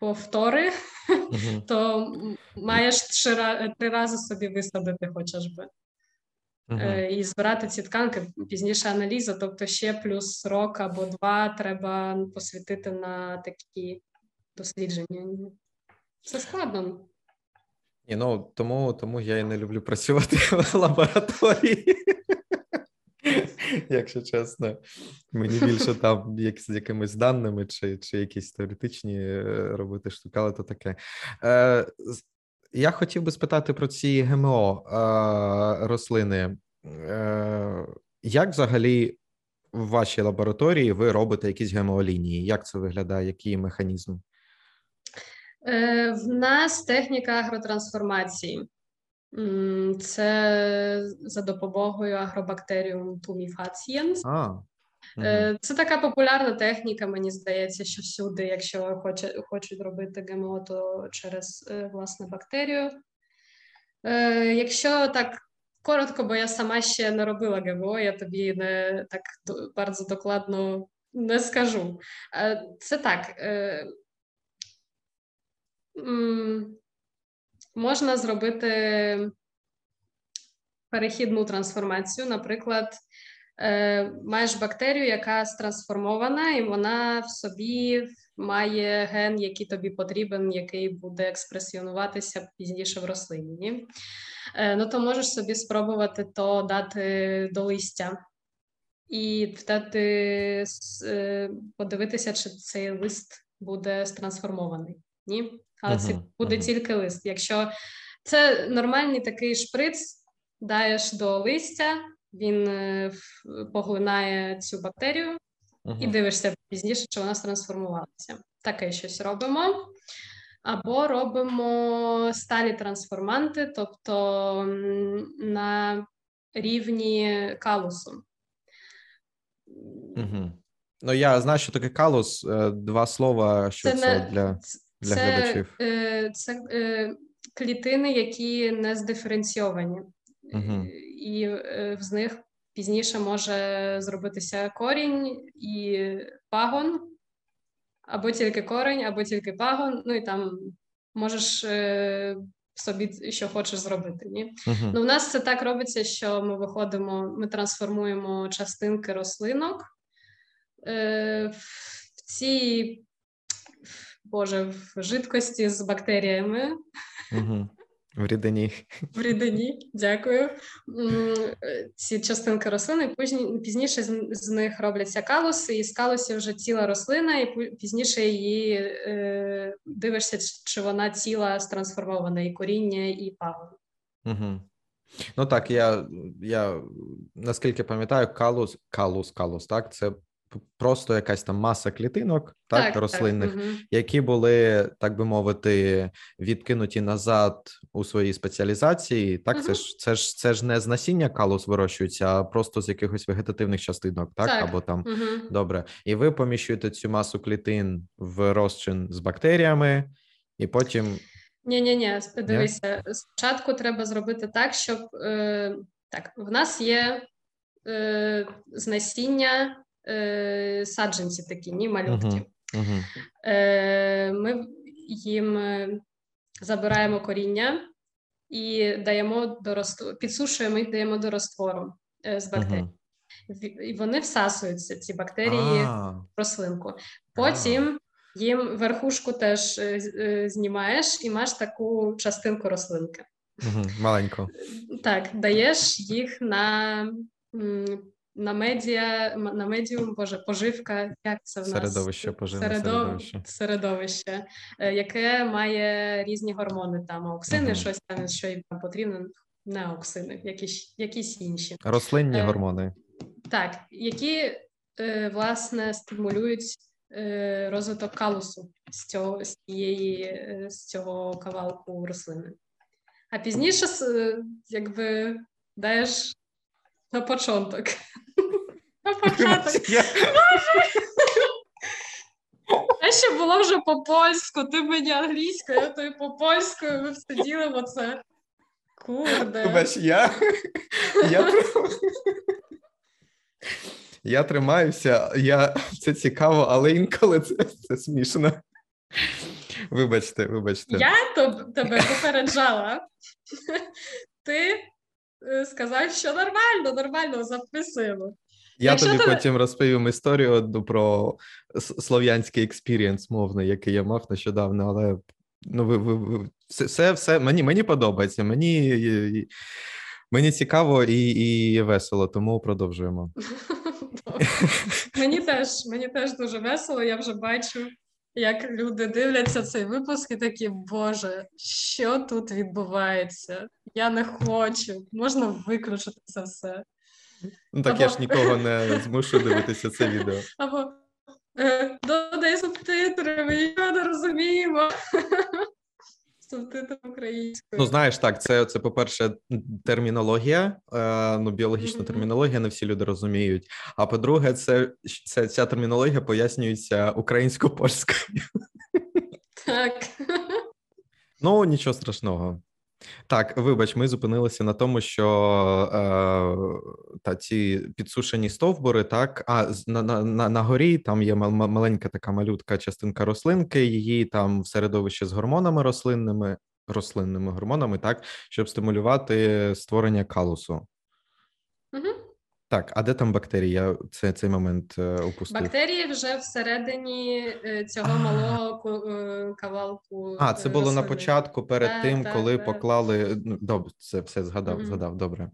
повтори, uh-huh. [LAUGHS] то маєш три, рази собі висадити, хочеш би. Uh-huh. І збирати ці тканки пізніше аналізу, тобто ще плюс рок або два треба посвятити на такі дослідження. Це складно. Ні, ну тому тому я і не люблю працювати [LAUGHS] в лабораторії. [LAUGHS] Якщо чесно, мені більше там як, з якимись даними чи чи якісь теоретичні е, робити штуки, але то таке. Е, я хотів би спитати про ці ГМО е, рослини. Е, Як взагалі в вашій лабораторії ви робите якісь ГМО-лінії? Як це виглядає? Який механізм? Е, В нас техніка агротрансформації. Це за допомогою агробактеріум tumifaciens. А, Угу. Це така популярна техніка, мені здається, що всюди, якщо хоче, хочуть робити ГМО, то через е, власне бактерію. Е, якщо так коротко, бо я сама ще не робила ГМО, я тобі не так bardzo докладно не скажу. Це так. Можна зробити перехідну трансформацію, наприклад. Е, маєш бактерію, яка трансформована, і вона в собі має ген, який тобі потрібен, який буде експресіонуватися пізніше в рослині. Ні? Е, ну то можеш собі спробувати то дати до листя. І дати, е, подивитися, чи цей лист буде трансформований. Ні? Але uh-huh, це буде uh-huh. тільки лист. Якщо це нормальний такий шприц, даєш до листя, він е, поглинає цю бактерію uh-huh. і дивишся пізніше, чи вона трансформувалася. Таке щось робимо. Або робимо сталі трансформанти, тобто на рівні калусу. Угу. Ну, я знаю, що таке калус. Е, два слова, що це, це не... для для це, глядачів. Е, це клітини, які не здиференційовані, угу. і з них пізніше може зробитися корінь і пагон, або тільки корень, або тільки пагон. Ну і там можеш собі що хочеш зробити. Ні? Uh-huh. Ну, У нас це так робиться, що ми виходимо, ми трансформуємо частинки рослинок е, в цій Боже, в жидкості з бактеріями. Uh-huh. В рідині. В рідині, дякую. Ці частинки рослини пізніше з них робляться калуси, і з калусів вже ціла рослина, і пізніше її е, дивишся, чи вона ціла трансформована, і коріння, і пагон. Угу. Ну так, я я наскільки пам'ятаю, калус, калус, калус, так, це просто якась там маса клітинок, так, так рослинних, так. які були, так би мовити, відкинуті назад у своїй спеціалізації. Так, угу. це ж це ж це ж не з насіння калус вирощується, а просто з якихось вегетативних частинок, так, так. або там угу. добре. І ви поміщуєте цю масу клітин в розчин з бактеріями, і потім. Ні, ні, ні, дивися, спочатку треба зробити так, щоб е, так, в нас є е, з насіння е, саджанці такі, ні, малютки. Uh-huh. Uh-huh. Е, Ми їм е, забираємо коріння і даємо до розтвору, підсушуємо їх, даємо до розтвору е, з бактерій. І вони всасуються, ці бактерії в рослинку. Потім їм верхушку теж е, знімаєш і маєш таку частинку рослинки. Маленько. Так, даєш їх на на медіа, на медіум, боже, поживка, як це в нас? Середовище, поживне Середов... середовище. середовище, е, яке має різні гормони, там оксини, uh щось там, що їм потрібно, не оксини, якісь якісь інші. Рослинні е, гормони. Так, які, е, власне, стимулюють е, розвиток калусу з цього, з, цієї, е, з цього кавалку рослини. А пізніше, якби даєш на початок. [LAUGHS] На початок. [LAUGHS] А ще було вже по польську, ти мені англійською, я тобі по польською, ми все ділимо це. Kurde. Бач, я я, [LAUGHS] я тримаюся, я це цікаво, але інколи це це смішно. Вибачте, вибачте. Я тебе попереджала. Ти сказав, що нормально, нормально записуємо. Я Якщо тобі ти... потім розповім історію одну про слов'янський experience мовний, який я мав нещодавно, але ну ви, ви, ви все, все, все мені мені подобається. Мені мені цікаво і і весело, тому продовжуємо. [LAUGHS] Мені теж мені теж дуже весело. Я вже бачу, як люди дивляться цей випуск і такі, Боже, що тут відбувається? Я не хочу, можна виключити це все. Ну так Або... я ж нікого не [LAUGHS] змушу дивитися це відео. Або е, додай субтитри, ми нічого не розуміємо. [LAUGHS] Субтитри українською. Ну, знаєш, так, це, це по-перше, термінологія, е, ну, біологічна mm-hmm. термінологія, не всі люди розуміють. А по-друге, це, це ця термінологія пояснюється українсько-польською. Так. [LAUGHS] Ну, нічого страшного. Так, вибач, ми зупинилися на тому, що е, та ці підсушені стовбури, так, а на на, на горі там є маленька така малютка частинка рослинки, її там в середовище з гормонами рослинними, рослинними гормонами, так, щоб стимулювати створення калусу. Угу. Так, а де там бактерії? Я це, цей момент е, упустив. Бактерії вже всередині е, цього малого е, кавалку. А, це було на початку, перед Так, тим, так, коли так. поклали. Ну, добре, це все згадав, Мгм. згадав, добре.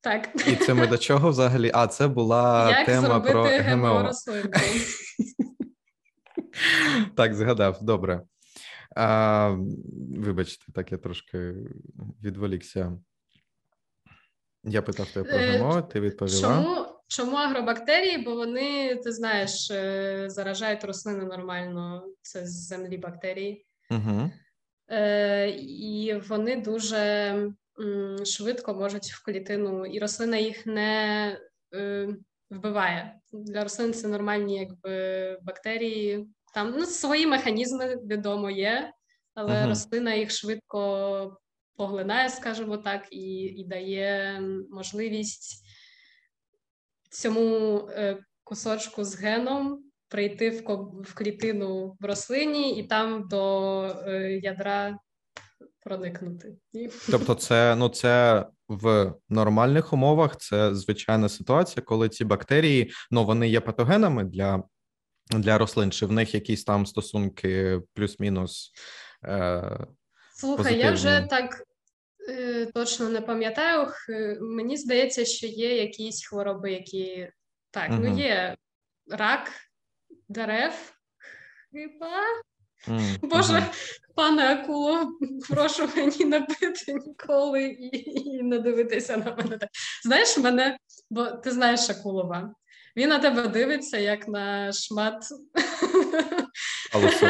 Так. І це ми до [LAUGHS] чого взагалі? А, це була Як тема про ГМО ГМО. [LAUGHS] Так, згадав, добре. А, вибачте, так я трошки відволікся. Я питав тебе про Е, ГМО, ти відповіла. Чому, чому агробактерії? Бо вони, ти знаєш, е, заражають рослини нормально. Це з землі бактерії. Угу. І вони дуже швидко можуть в клітину, і рослина їх не вбиває. Для рослин це нормальні якби, бактерії. Там ну, свої механізми відомо є, але Мгм. рослина їх швидко поглинає, скажімо так, і, і дає можливість цьому е, кусочку з геном прийти в, ко- в клітину в рослині і там до е, ядра проникнути. [LAUGHS] Тобто, це ну це в нормальних умовах. Це звичайна ситуація, коли ці бактерії ну вони є патогенами для, для рослин, чи в них якісь там стосунки плюс-мінус. Е, Слухай, я вже так е, точно не пам'ятаю. Х- Мені здається, що є якісь хвороби, які так, Мгм. ну є рак дерев. Хіба? м, Боже, пане Акуло, прошу мені не пити ніколи і, і не дивитися на мене. Знаєш мене, бо ти знаєш Акулова. Він на тебе дивиться як на шмат. Фалосу.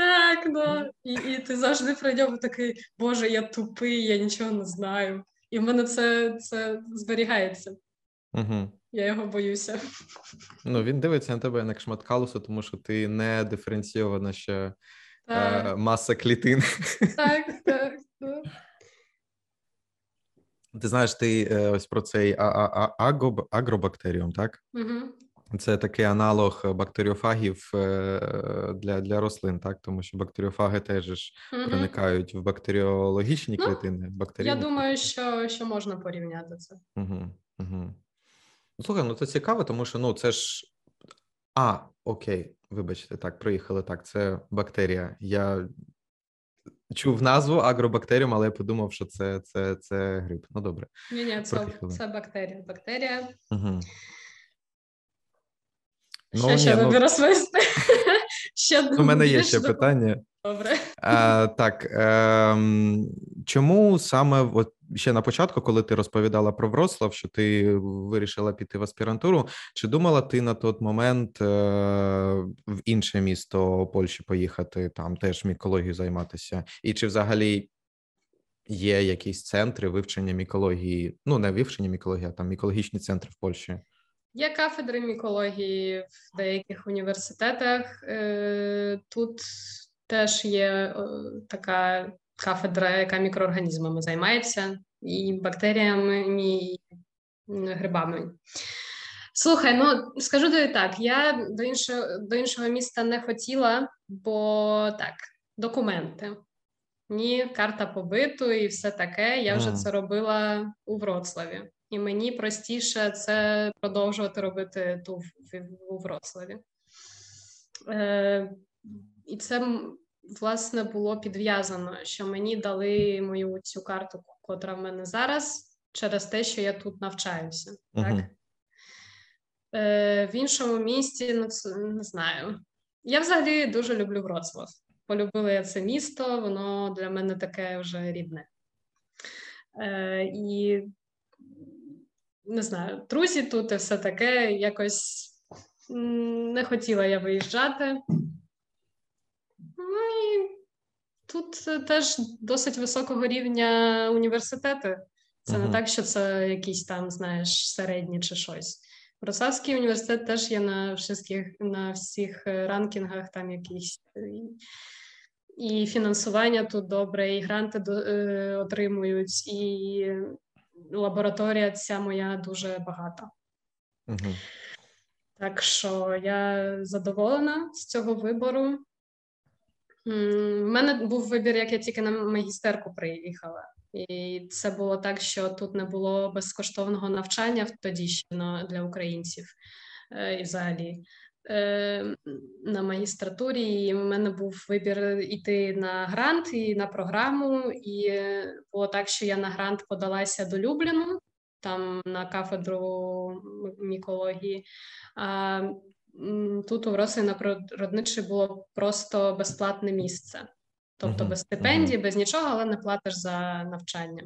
Так, да. І, і ти завжди при ньому такий, Боже, я тупий, я нічого не знаю. І в мене це, це зберігається. Угу. Я його боюся. Ну він дивиться на тебе як шмат калусу, тому що ти не диференційована ще е, маса клітин. так, так. [LAUGHS] так. Ти знаєш, ти е, ось про цей а- а- а- агоб- агробактеріум, так? Мгм. Це такий аналог бактеріофагів е, для, для рослин, так? Тому що бактеріофаги теж ж Мгм. проникають в бактеріологічні Ну, клітини. Я думаю, що, що можна порівняти це. Угу, угу. Слухай, ну це цікаво, тому що ну це ж. А, окей, вибачте, так, приїхали. Так, це бактерія. Я чув назву агробактеріум, але я подумав, що це, це, це гриб. Ну добре. Ні, ні, це, Проїхали. це бактерія. Бактерія. Угу. Ну, ще ну, розповісти. [LAUGHS] ще у мене є ще до- питання. Добре. Е, так, е, чому саме от ще на початку, коли ти розповідала про Вроцлав, що ти вирішила піти в аспірантуру, чи думала ти на той момент е, в інше місто Польщі поїхати, там теж мікологією займатися? І чи взагалі є якісь центри вивчення мікології? Ну, не вивчення мікології, а там мікологічні центри в Польщі? Є кафедри мікології в деяких університетах. Е, Тут теж є така кафедра, яка мікроорганізмами займається, і бактеріями, і грибами. Слухай, ну скажу тобі так: я до іншого, до іншого міста не хотіла, бо так, документи. Ні, карта побиту і все таке. Я вже це робила у Вроцлаві. І мені простіше це продовжувати робити ту в, в- у Вроцлаві. Е, і це, власне, було підв'язано, що мені дали мою цю карту, котра в мене зараз, через те, що я тут навчаюся. Так? Мгм. Е, в іншому місті, ну це не знаю. Я взагалі дуже люблю Вроцлав. Полюбила я це місто, воно для мене таке вже рідне. Е, і не знаю, друзі тут і все таке. Якось не хотіла я виїжджати. Ну і тут е, теж досить високого рівня університети. Це Мгм. не так, що це якісь там, знаєш, середні чи щось. Вроцлавський університет теж є на всіх, на всіх е, ранкінгах, там якісь. е, І фінансування тут добре, і гранти до, е, отримують, і лабораторія ця моя дуже багата. Так що я задоволена з цього вибору. У мене був вибір, як я тільки на магістерку приїхала. І це було так, що тут не було безкоштовного навчання тоді ще для українців е, і взагалі. Е, на магістратурі і в мене був вибір іти на грант і на програму, і було так, що я на грант подалася до Любліну, там на кафедру мікології. А тут у Роси на природничі було просто безплатне місце. Тобто без стипендії, без нічого, але не платиш за навчання.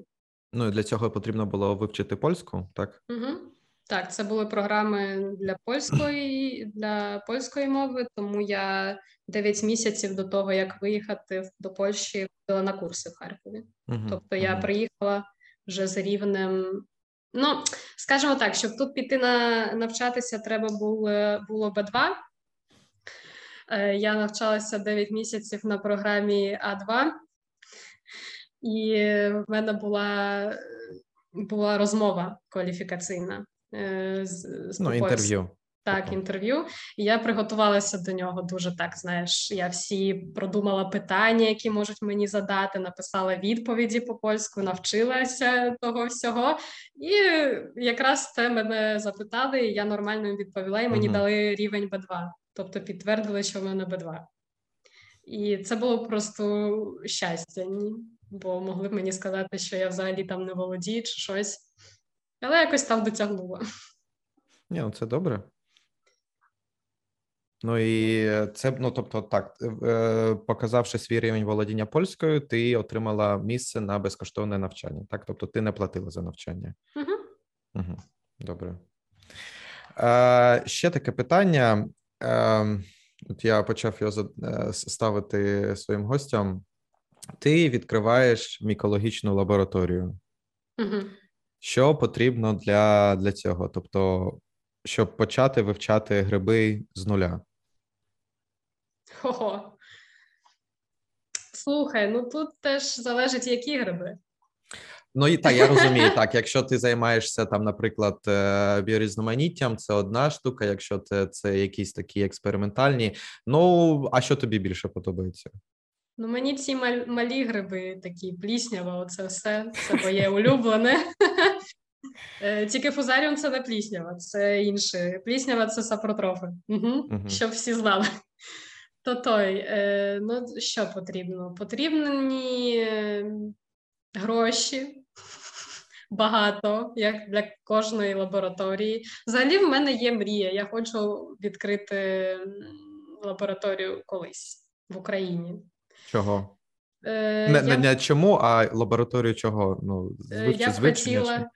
Ну і для цього потрібно було вивчити польську, так? Угу. Так, це були програми для польської для польської мови, тому я 9 місяців до того, як виїхати до Польщі, була на курси в Харкові. Угу. Тобто я приїхала вже з рівнем. Ну, скажімо так, щоб тут піти на навчатися, треба було було Б2. Е, я навчалася 9 місяців на програмі А2, і в мене була була розмова кваліфікаційна з, з ну, інтерв'ю. Так, інтерв'ю. І я приготувалася до нього дуже так. Знаєш, я всі продумала питання, які можуть мені задати, написала відповіді по польську, навчилася того всього. І якраз це мене запитали, і я нормально відповіла, і мені uh дали рівень Б2 тобто підтвердили, що в мене Б2. І це було просто щастя, бо могли б мені сказати, що я взагалі там не володію чи щось. Але якось там дотягнула. Ні, ну це добре. Ну і це ну, тобто, так, е, показавши свій рівень володіння польською, ти отримала місце на безкоштовне навчання. Так, тобто ти не платила за навчання. Угу. Угу. Добре. Е, Ще таке питання. Ем, от я почав його е, ставити своїм гостям. Ти відкриваєш мікологічну лабораторію. Угу. Що потрібно для для цього? Тобто, щоб почати вивчати гриби з нуля? Ого. Слухай, ну тут теж залежить, які гриби. Ну і так, я розумію, так. Якщо ти займаєшся там, наприклад, е, біорізноманіттям, це одна штука. Якщо це це якісь такі експериментальні. Ну а що тобі більше подобається? Ну, мені ці мал- малі гриби такі пліснява, оце все це моє улюблене. [LAUGHS] Е, тільки фузаріум це не пліснява, це інше. Пліснява це сапротрофи. Угу. Угу. Щоб всі знали. То той, е, ну що потрібно? Потрібні гроші, [LAUGHS] багато, як для кожної лабораторії. Взагалі, в мене є мрія. Я хочу відкрити лабораторію колись в Україні. Чого? Е, не, я... не чому, а лабораторію чого? Ну, е, я б хотіла.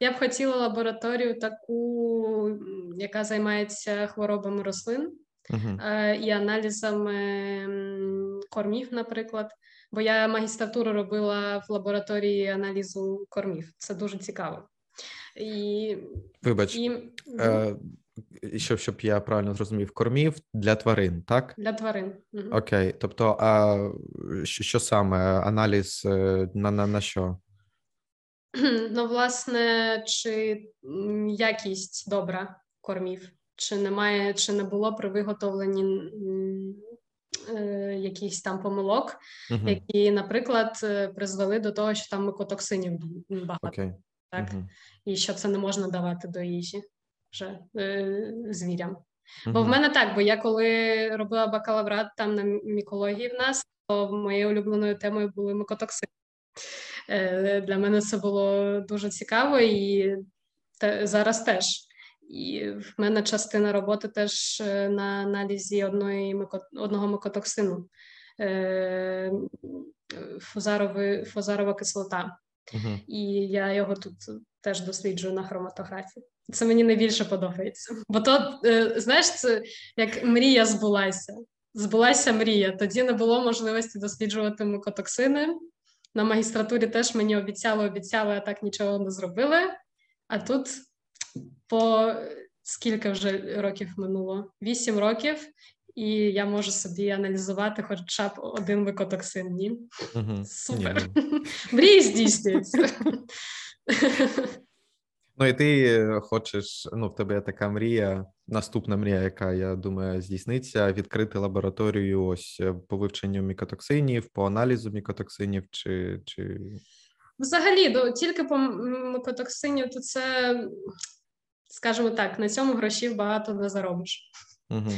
Я б хотіла лабораторію таку, яка займається хворобами рослин uh-huh. і аналізами кормів, наприклад. Бо я магістратуру робила в лабораторії аналізу кормів. Це дуже цікаво. І, Вибач, і... Е, щоб щоб я правильно зрозумів, кормів для тварин, так? Для тварин. Угу. Окей. Тобто, а що, що саме? Аналіз е, на, на, на що? [CLEARS THROAT] Ну, власне, чи якість добра кормів, чи немає, чи не було при виготовленні е, якихось там помилок, uh-huh. які, наприклад, е, призвели до того, що там микотоксинів багато, okay. так uh-huh. і що це не можна давати до їжі вже е, звірям. Бо в мене так, бо я коли робила бакалаврат там на мікології в нас, то моєю улюбленою темою були микотоксини. Е, Для мене це було дуже цікаво і те, зараз теж. І в мене частина роботи теж е, на аналізі одної одного микотоксину е, фузарова кислота. Uh-huh. І я його тут теж досліджую на хроматографії. Це мені найбільше подобається. Бо то, е, знаєш, це як мрія збулася. Збулася мрія. Тоді не було можливості досліджувати микотоксини. На магістратурі теж мені обіцяли, обіцяли, а так нічого не зробили. А тут по скільки вже років минуло? Вісім років, і я можу собі аналізувати хоча б один викотоксин. Ні? Угу. Супер. Мрії здійснюються. Ну і ти хочеш, ну в тебе така мрія, наступна мрія, яка я думаю здійсниться, відкрити лабораторію ось по вивченню мікотоксинів, по аналізу мікотоксинів, чи. чи... Взагалі, до, тільки по мікотоксинів, то це, скажімо так, на цьому грошів багато не заробиш. Угу.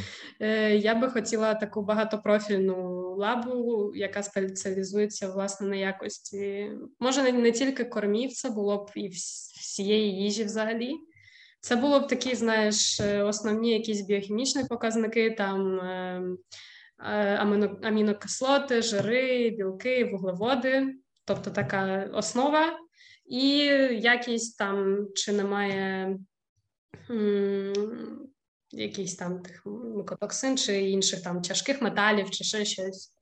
Я би хотіла таку багатопрофільну лабу, яка спеціалізується власне на якості. Може, не, не тільки кормів, це було б і всієї їжі взагалі. Це було б такі, знаєш, е, основні якісь біохімічні показники, там е, амінокислоти, жири, білки, вуглеводи, тобто така основа, і якість там, чи немає якийсь там тих микотоксин чи інших там тяжких металів, чи ще щось.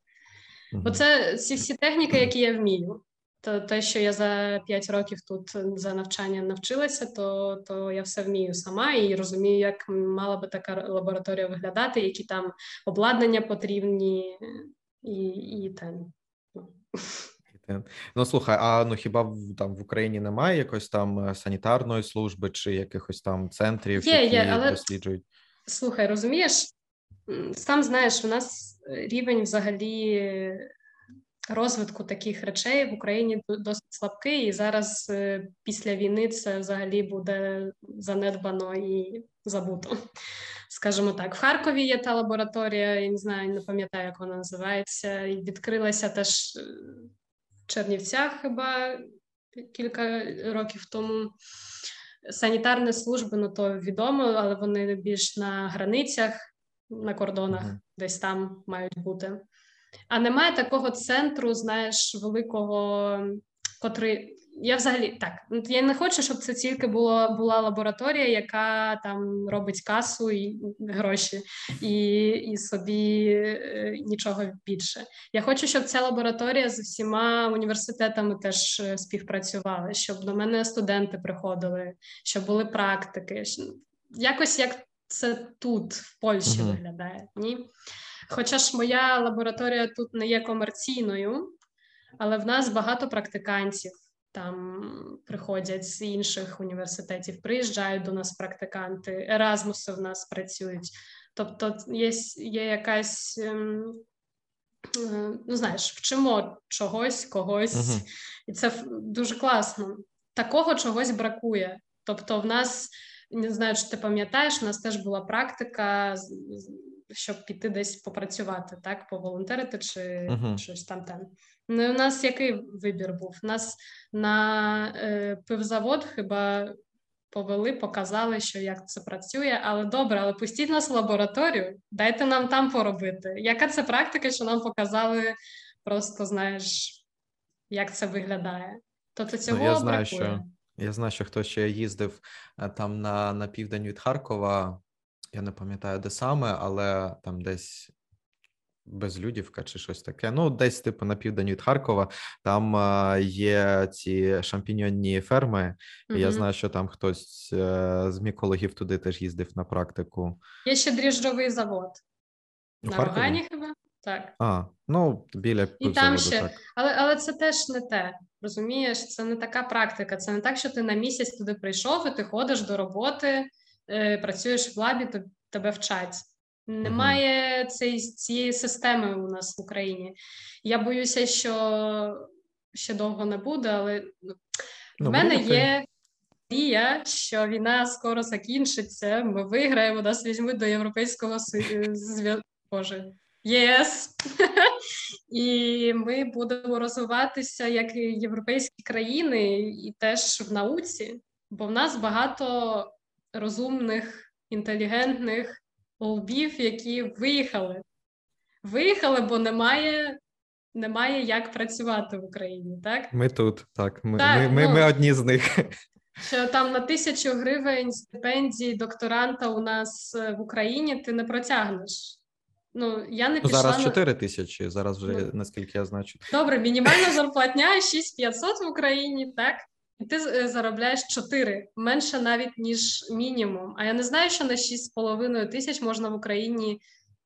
Бо це ці всі техніки, які я вмію. То те, що я за 5 років тут за навчання навчилася, то то я все вмію сама і розумію, як мала би така лабораторія виглядати, які там обладнання потрібні, і і там. Ну слухай, а ну хіба в там в Україні немає якоїсь там е, санітарної служби чи якихось там центрів, є, які є, але... досліджують? Слухай, розумієш, сам знаєш, у нас рівень взагалі розвитку таких речей в Україні досить слабкий, і зараз е, після війни це взагалі буде занедбано і забуто. Скажімо так, в Харкові є та лабораторія, я не знаю, не пам'ятаю, як вона називається, і відкрилася теж е, в Чернівцях хіба кілька років тому. Санітарні служби, ну то відомо, але вони більш на границях, на кордонах, mm-hmm. десь там мають бути. А немає такого центру, знаєш, великого, котрий. Я взагалі так. Я не хочу, щоб це тільки було була лабораторія, яка там робить касу і гроші, і і собі е, нічого більше. Я хочу, щоб ця лабораторія з всіма університетами теж е, співпрацювала, щоб до мене студенти приходили, щоб були практики. Якось як це тут, в Польщі, uh-huh. виглядає. Ні? Хоча ж моя лабораторія тут не є комерційною, але в нас багато практикантів там приходять з інших університетів, приїжджають до нас практиканти, Еразмуси в нас працюють. Тобто є є якась, ем, е, ну знаєш, вчимо чогось, когось, uh-huh. і це дуже класно. Такого чогось бракує. Тобто, в нас не знаю, чи ти пам'ятаєш, у нас теж була практика щоб піти десь попрацювати, так, поволонтерити чи uh-huh. щось там там. Ну, у нас який вибір був? У нас на е, пивзавод хіба повели, показали, що як це працює, але добре, але пустіть нас в лабораторію, дайте нам там поробити. Яка це практика, що нам показали, просто знаєш, як це виглядає? Тобто цього ну, я знаю, бракує. що я знаю, що хтось ще їздив е, там на на південь від Харкова я не пам'ятаю, де саме, але там десь Безлюдівка чи щось таке. Ну, десь, типу, на південь від Харкова, там а, є ці шампіньонні ферми. і Я знаю, що там хтось е, з мікологів туди теж їздив на практику. Є ще дріжджовий завод. У на Рогані хіба? Так. А, ну, біля І там ще, так. Але але це теж не те. Розумієш, це не така практика. Це не так, що ти на місяць туди прийшов, і ти ходиш до роботи. Е, працюєш в лабі, то тебе вчать. Немає цієї, цієї системи у нас в Україні. Я боюся, що ще довго не буде, але ну, в мене є мрія, що війна скоро закінчиться. Ми виграємо, нас візьмуть до Європейського Союзу. Боже, ЄС. [LAUGHS] І ми будемо розвиватися як європейські країни, і теж в науці, бо в нас багато розумних, інтелігентних лбів, які виїхали. Виїхали, бо немає немає як працювати в Україні. так? Ми тут, так. Ми так, ми, ми, ну, ми одні з них. [LAUGHS] Що там на тисячу гривень стипендії докторанта у нас е, в Україні ти не протягнеш. Ну, я не ну, пішла Зараз 4 тисячі, зараз вже ну, наскільки я значу. Добре, мінімальна зарплатня 6500 в Україні, так? І ти е, заробляєш 4, менше навіть ніж мінімум. А я не знаю, що на 6,5 тисяч можна в Україні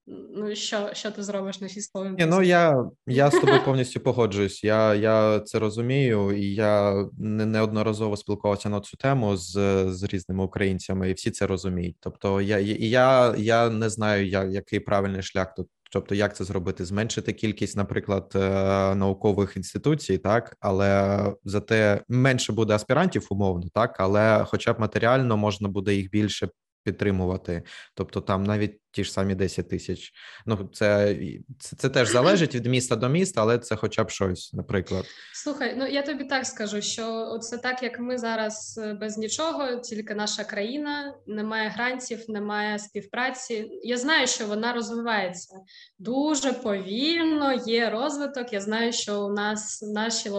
Ну що що ти зробиш на військовому? Ні, Ну я я з тобою повністю погоджуюсь. Я я це розумію, і я не неодноразово спілкувався на цю тему з з різними українцями, і всі це розуміють. Тобто, я я, я не знаю, я, який правильний шлях тут. Тобто, як це зробити? Зменшити кількість, наприклад, е, наукових інституцій, так але зате менше буде аспірантів, умовно, так але, хоча б матеріально можна буде їх більше підтримувати. Тобто, там навіть ті ж самі 10 тисяч. Ну це, це це теж залежить від міста до міста, але це хоча б щось, наприклад. Слухай, ну я тобі так скажу, що це так, як ми зараз е, без нічого, тільки наша країна, немає грантів, немає співпраці. Я знаю, що вона розвивається дуже повільно. Є розвиток. Я знаю, що у нас в нашій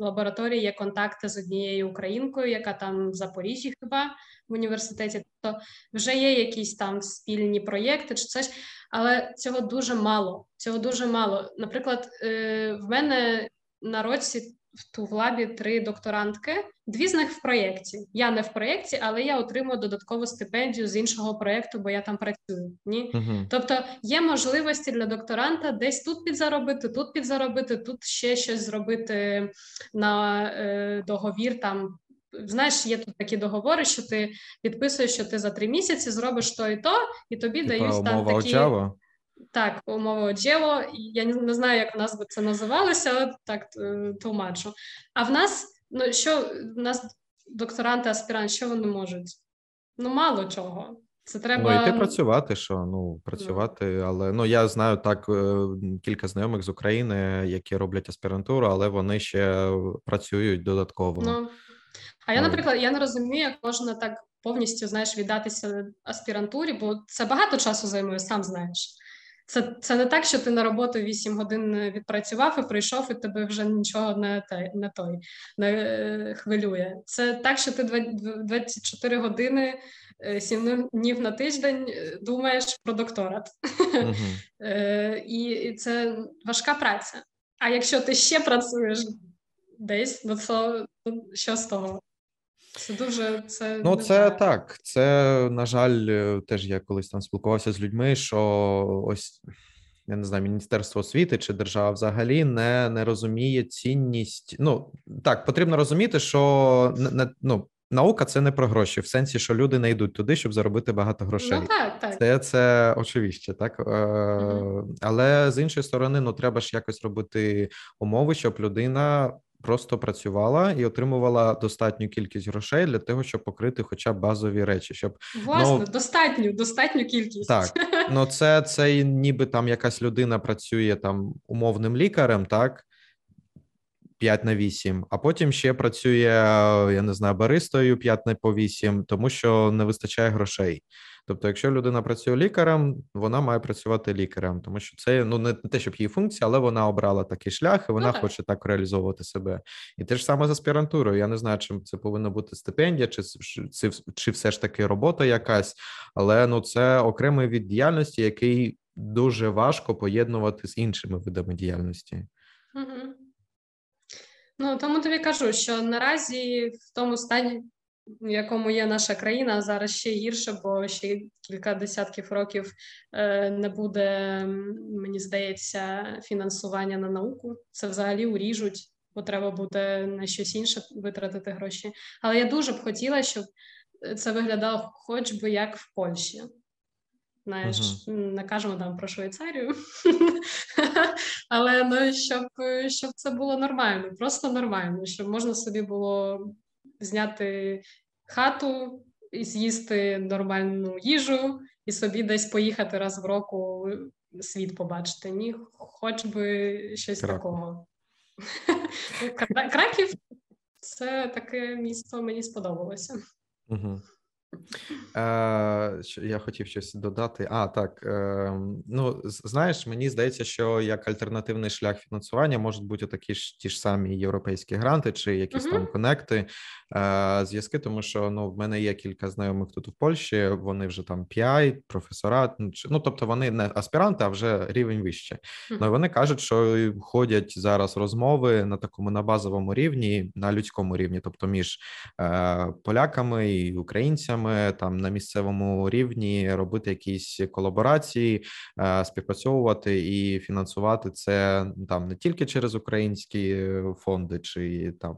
лабораторії є контакти з однією українкою, яка там в Запоріжжі хіба в університеті. Тобто вже є якісь там спільні проєкти, чи це але цього дуже мало. Цього дуже мало. Наприклад, е, в мене на році в лабі три докторантки, дві з них в проєкті. Я не в проєкті, але я отримую додаткову стипендію з іншого проєкту, бо я там працюю. Ні, uh тобто є можливості для докторанта десь тут підзаробити, тут підзаробити, тут ще щось зробити на е, договір там знаєш, є тут такі договори, що ти підписуєш, що ти за три місяці зробиш то і то, і тобі Типа дають там такі... Java? Так, умова Джево. Я не знаю, як у нас би це називалося, але так е, тлумачу. А в нас, ну що в нас докторанти, аспіранти, що вони можуть? Ну, мало чого. Це треба Ну, йти працювати, що ну працювати, але ну я знаю так е, кілька знайомих з України, які роблять аспірантуру, але вони ще працюють додатково. Ну а я, наприклад, я не розумію, як можна так повністю знаєш, віддатися аспірантурі, бо це багато часу займає, сам знаєш. Це це не так, що ти на роботу 8 годин відпрацював і прийшов, і тебе вже нічого не не той не е, хвилює. Це так, що ти 24 години, 7 е, днів на тиждень е, думаєш про докторат. Uh-huh. [LAUGHS] і це важка праця. А якщо ти ще працюєш десь, ну то що з того? Це дуже це ну це так. Це на жаль, теж я колись там спілкувався з людьми, що ось я не знаю, міністерство освіти чи держава взагалі не не розуміє цінність. Ну так потрібно розуміти, що не ну. Наука це не про гроші, в сенсі, що люди не йдуть туди, щоб заробити багато грошей. Ну, так, так. Це це очевидно, так? Е, Але з іншої сторони, ну треба ж якось робити умови, щоб людина просто працювала і отримувала достатню кількість грошей для того, щоб покрити хоча б базові речі. Щоб власне ну, достатню, достатню кількість. Так, ну це це ніби там якась людина працює там умовним лікарем, так. 5 на 8, а потім ще працює, я не знаю, баристою 5 на по 8, тому що не вистачає грошей. Тобто, якщо людина працює лікарем, вона має працювати лікарем, тому що це ну не те, щоб її функція, але вона обрала такий шлях, і вона ага. хоче так реалізовувати себе. І те ж саме з аспірантурою. Я не знаю, чи це повинна бути стипендія, чи чи, чи все ж таки робота якась, але ну це окремий від діяльності, який дуже важко поєднувати з іншими видами діяльності. Угу. Ну тому тобі кажу, що наразі в тому стані, в якому є наша країна, зараз ще гірше, бо ще кілька десятків років е, не буде, мені здається, фінансування на науку. Це взагалі уріжуть, бо треба буде на щось інше витратити гроші. Але я дуже б хотіла, щоб це виглядало хоч би як в Польщі. Знаєш, uh-huh. не кажемо там про Швейцарію, [LAUGHS] але ну щоб щоб це було нормально, просто нормально, щоб можна собі було зняти хату і з'їсти нормальну їжу, і собі десь поїхати раз в року світ побачити. Ні, хоч би щось Краков. такого. [LAUGHS] Краків це таке місто мені сподобалося. Угу. Е, Я хотів щось додати. А, так. Е, Ну, знаєш, мені здається, що як альтернативний шлях фінансування можуть бути такі ж ті ж самі європейські гранти чи якісь uh-huh. там конекти, е, зв'язки, тому що ну, в мене є кілька знайомих тут в Польщі, вони вже там PI, професора, ну, ну тобто вони не аспіранти, а вже рівень вище. Uh-huh. Ну, Вони кажуть, що ходять зараз розмови на такому на базовому рівні, на людському рівні, тобто між е, поляками і українцями родичами там на місцевому рівні робити якісь колаборації, е, співпрацьовувати і фінансувати це там не тільки через українські фонди чи там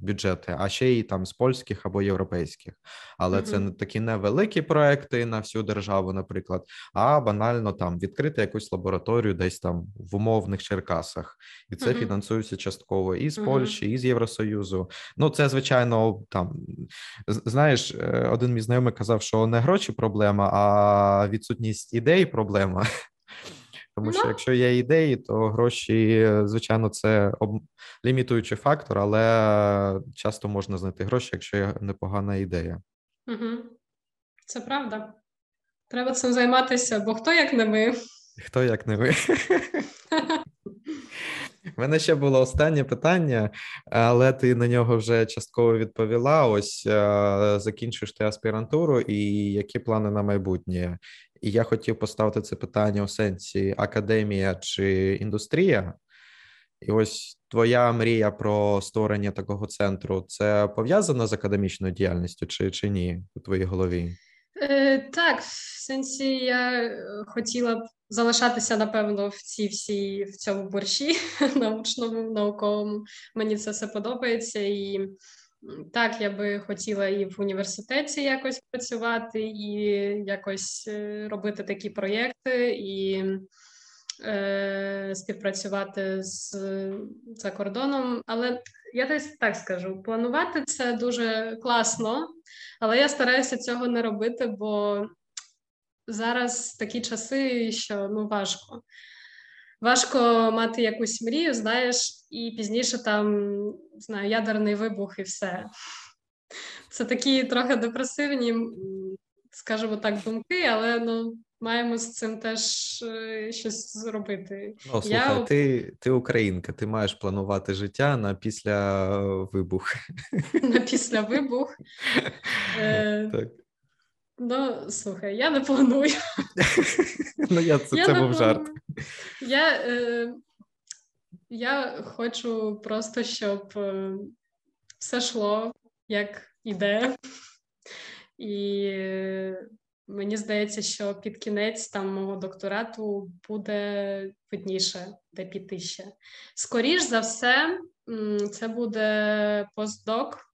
бюджети, а ще й там з польських або європейських. Але mm-hmm. це не такі невеликі проекти на всю державу, наприклад, а банально там відкрити якусь лабораторію десь там в умовних Черкасах, і це mm-hmm. фінансується частково і з mm-hmm. Польщі, і з Євросоюзу. Ну це звичайно там знаєш, е, один мій знайомий казав, що не гроші проблема, а відсутність ідей проблема. [LAUGHS] Тому що якщо є ідеї, то гроші, звичайно, це лімітуючий фактор, але часто можна знайти гроші, якщо є непогана ідея. Угу. Це правда. Треба цим займатися, бо хто як не ми? Хто як не ви? [LAUGHS] Мене ще було останнє питання, але ти на нього вже частково відповіла. Ось е, закінчуєш ти аспірантуру, і які плани на майбутнє? І я хотів поставити це питання у сенсі академія чи індустрія. І ось твоя мрія про створення такого центру це пов'язано з академічною діяльністю, чи чи ні у твоїй голові? Е, Так, в сенсі я хотіла б залишатися, напевно, в цій всій в цьому борщі [LAUGHS] научному, науковому. Мені це все подобається. І так, я би хотіла і в університеті якось працювати, і якось е, робити такі проєкти, і е, співпрацювати з за кордоном. Але я десь так скажу: планувати це дуже класно, але я стараюся цього не робити, бо зараз такі часи, що ну важко. Важко мати якусь мрію, знаєш, і пізніше там знаю, ядерний вибух і все. Це такі трохи депресивні, скажімо так, думки, але ну, маємо з цим теж е, щось зробити. Ну, слухай, Я... ти ти українка, ти маєш планувати життя на після вибух. [LAUGHS] На після вибух. [LAUGHS] Е, так. Ну, слухай, я не планую. [LAUGHS] Ну, я це я це був жарт. Я е, я хочу просто, щоб е, все йшло, як іде. І е, мені здається, що під кінець там мого докторату буде видніше, де піти ще. Скоріш за все, це буде постдок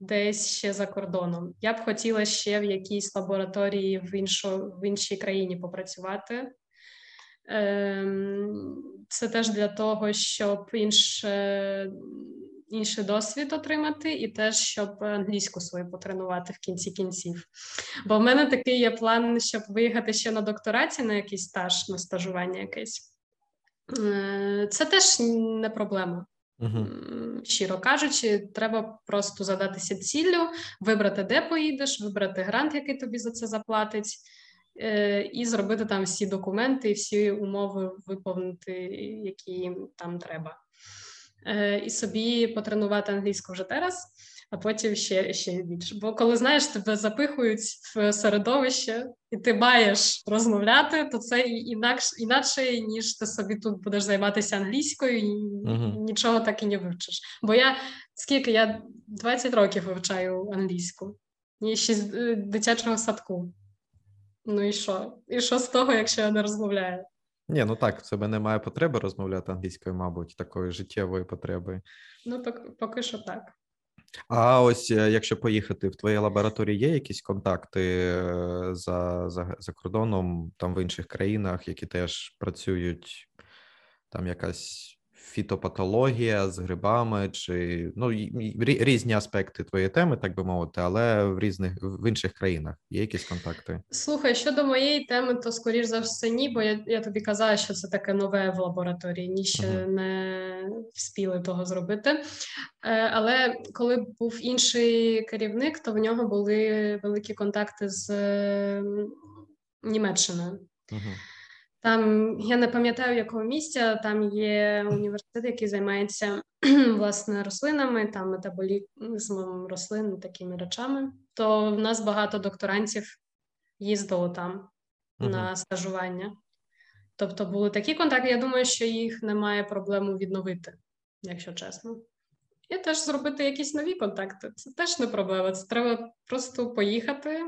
десь ще за кордоном. Я б хотіла ще в якійсь лабораторії в іншо, в іншій країні попрацювати. Ем, це теж для того, щоб інше, інший досвід отримати, і теж щоб англійську свою потренувати в кінці кінців. Бо в мене такий є план, щоб виїхати ще на доктораті на якийсь стаж, на стажування якесь. Е, це теж не проблема. Угу. Щиро кажучи, треба просто задатися ціллю, вибрати, де поїдеш, вибрати грант, який тобі за це заплатить, е, і зробити там всі документи всі умови виповнити, які там треба. Е, і собі потренувати англійську вже зараз а потім ще ще більше. Бо коли знаєш, тебе запихують в середовище, і ти маєш розмовляти, то це інакше інакше, ніж ти собі тут будеш займатися англійською і uh-huh. нічого так і не вивчиш. Бо я скільки я 20 років вивчаю англійську, і ще з е, дитячого садку. Ну і що? І що з того, якщо я не розмовляю? Ні, ну так, в себе немає потреби розмовляти англійською, мабуть, такої життєвої потреби. Ну, так, поки що так. А ось е, якщо поїхати в твоїй лабораторії, є якісь контакти е, за, за, за кордоном, там в інших країнах, які теж працюють, там якась фітопатологія з грибами, чи ну різні аспекти твоєї теми, так би мовити, але в різних в інших країнах є якісь контакти. Слухай, щодо моєї теми, то скоріш за все ні, бо я я тобі казала, що це таке нове в лабораторії, ні ще uh-huh. не вспіли того зробити. Е, Але коли був інший керівник, то в нього були великі контакти з Німеччиною. Uh-huh. Там я не пам'ятаю, якого місця там є університет, який займається [CLEARS THROAT] власне рослинами, там метаболізмом рослин, такими речами. То в нас багато докторантів їздило там uh-huh. на стажування. Тобто були такі контакти. Я думаю, що їх немає проблему відновити, якщо чесно. і теж зробити якісь нові контакти. Це теж не проблема. Це треба просто поїхати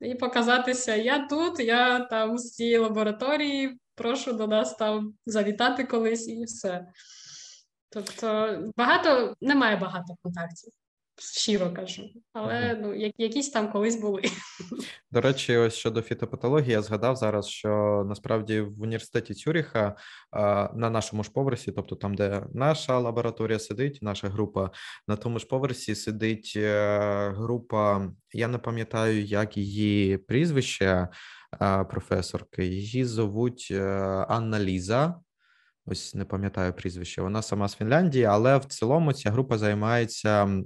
і показатися. Я тут, я там з цієї лабораторії, прошу до нас там завітати колись і все. Тобто багато немає багато контактів щиро кажу, але ну як якісь там колись були. До речі, ось щодо фітопатології, я згадав зараз, що насправді в університеті Цюріха на нашому ж поверсі, тобто там, де наша лабораторія сидить, наша група, на тому ж поверсі сидить е, група. Я не пам'ятаю, як її прізвище професорки. Її зовуть е, Анна Ліза. Ось не пам'ятаю прізвище. Вона сама з Фінляндії, але в цілому ця група займається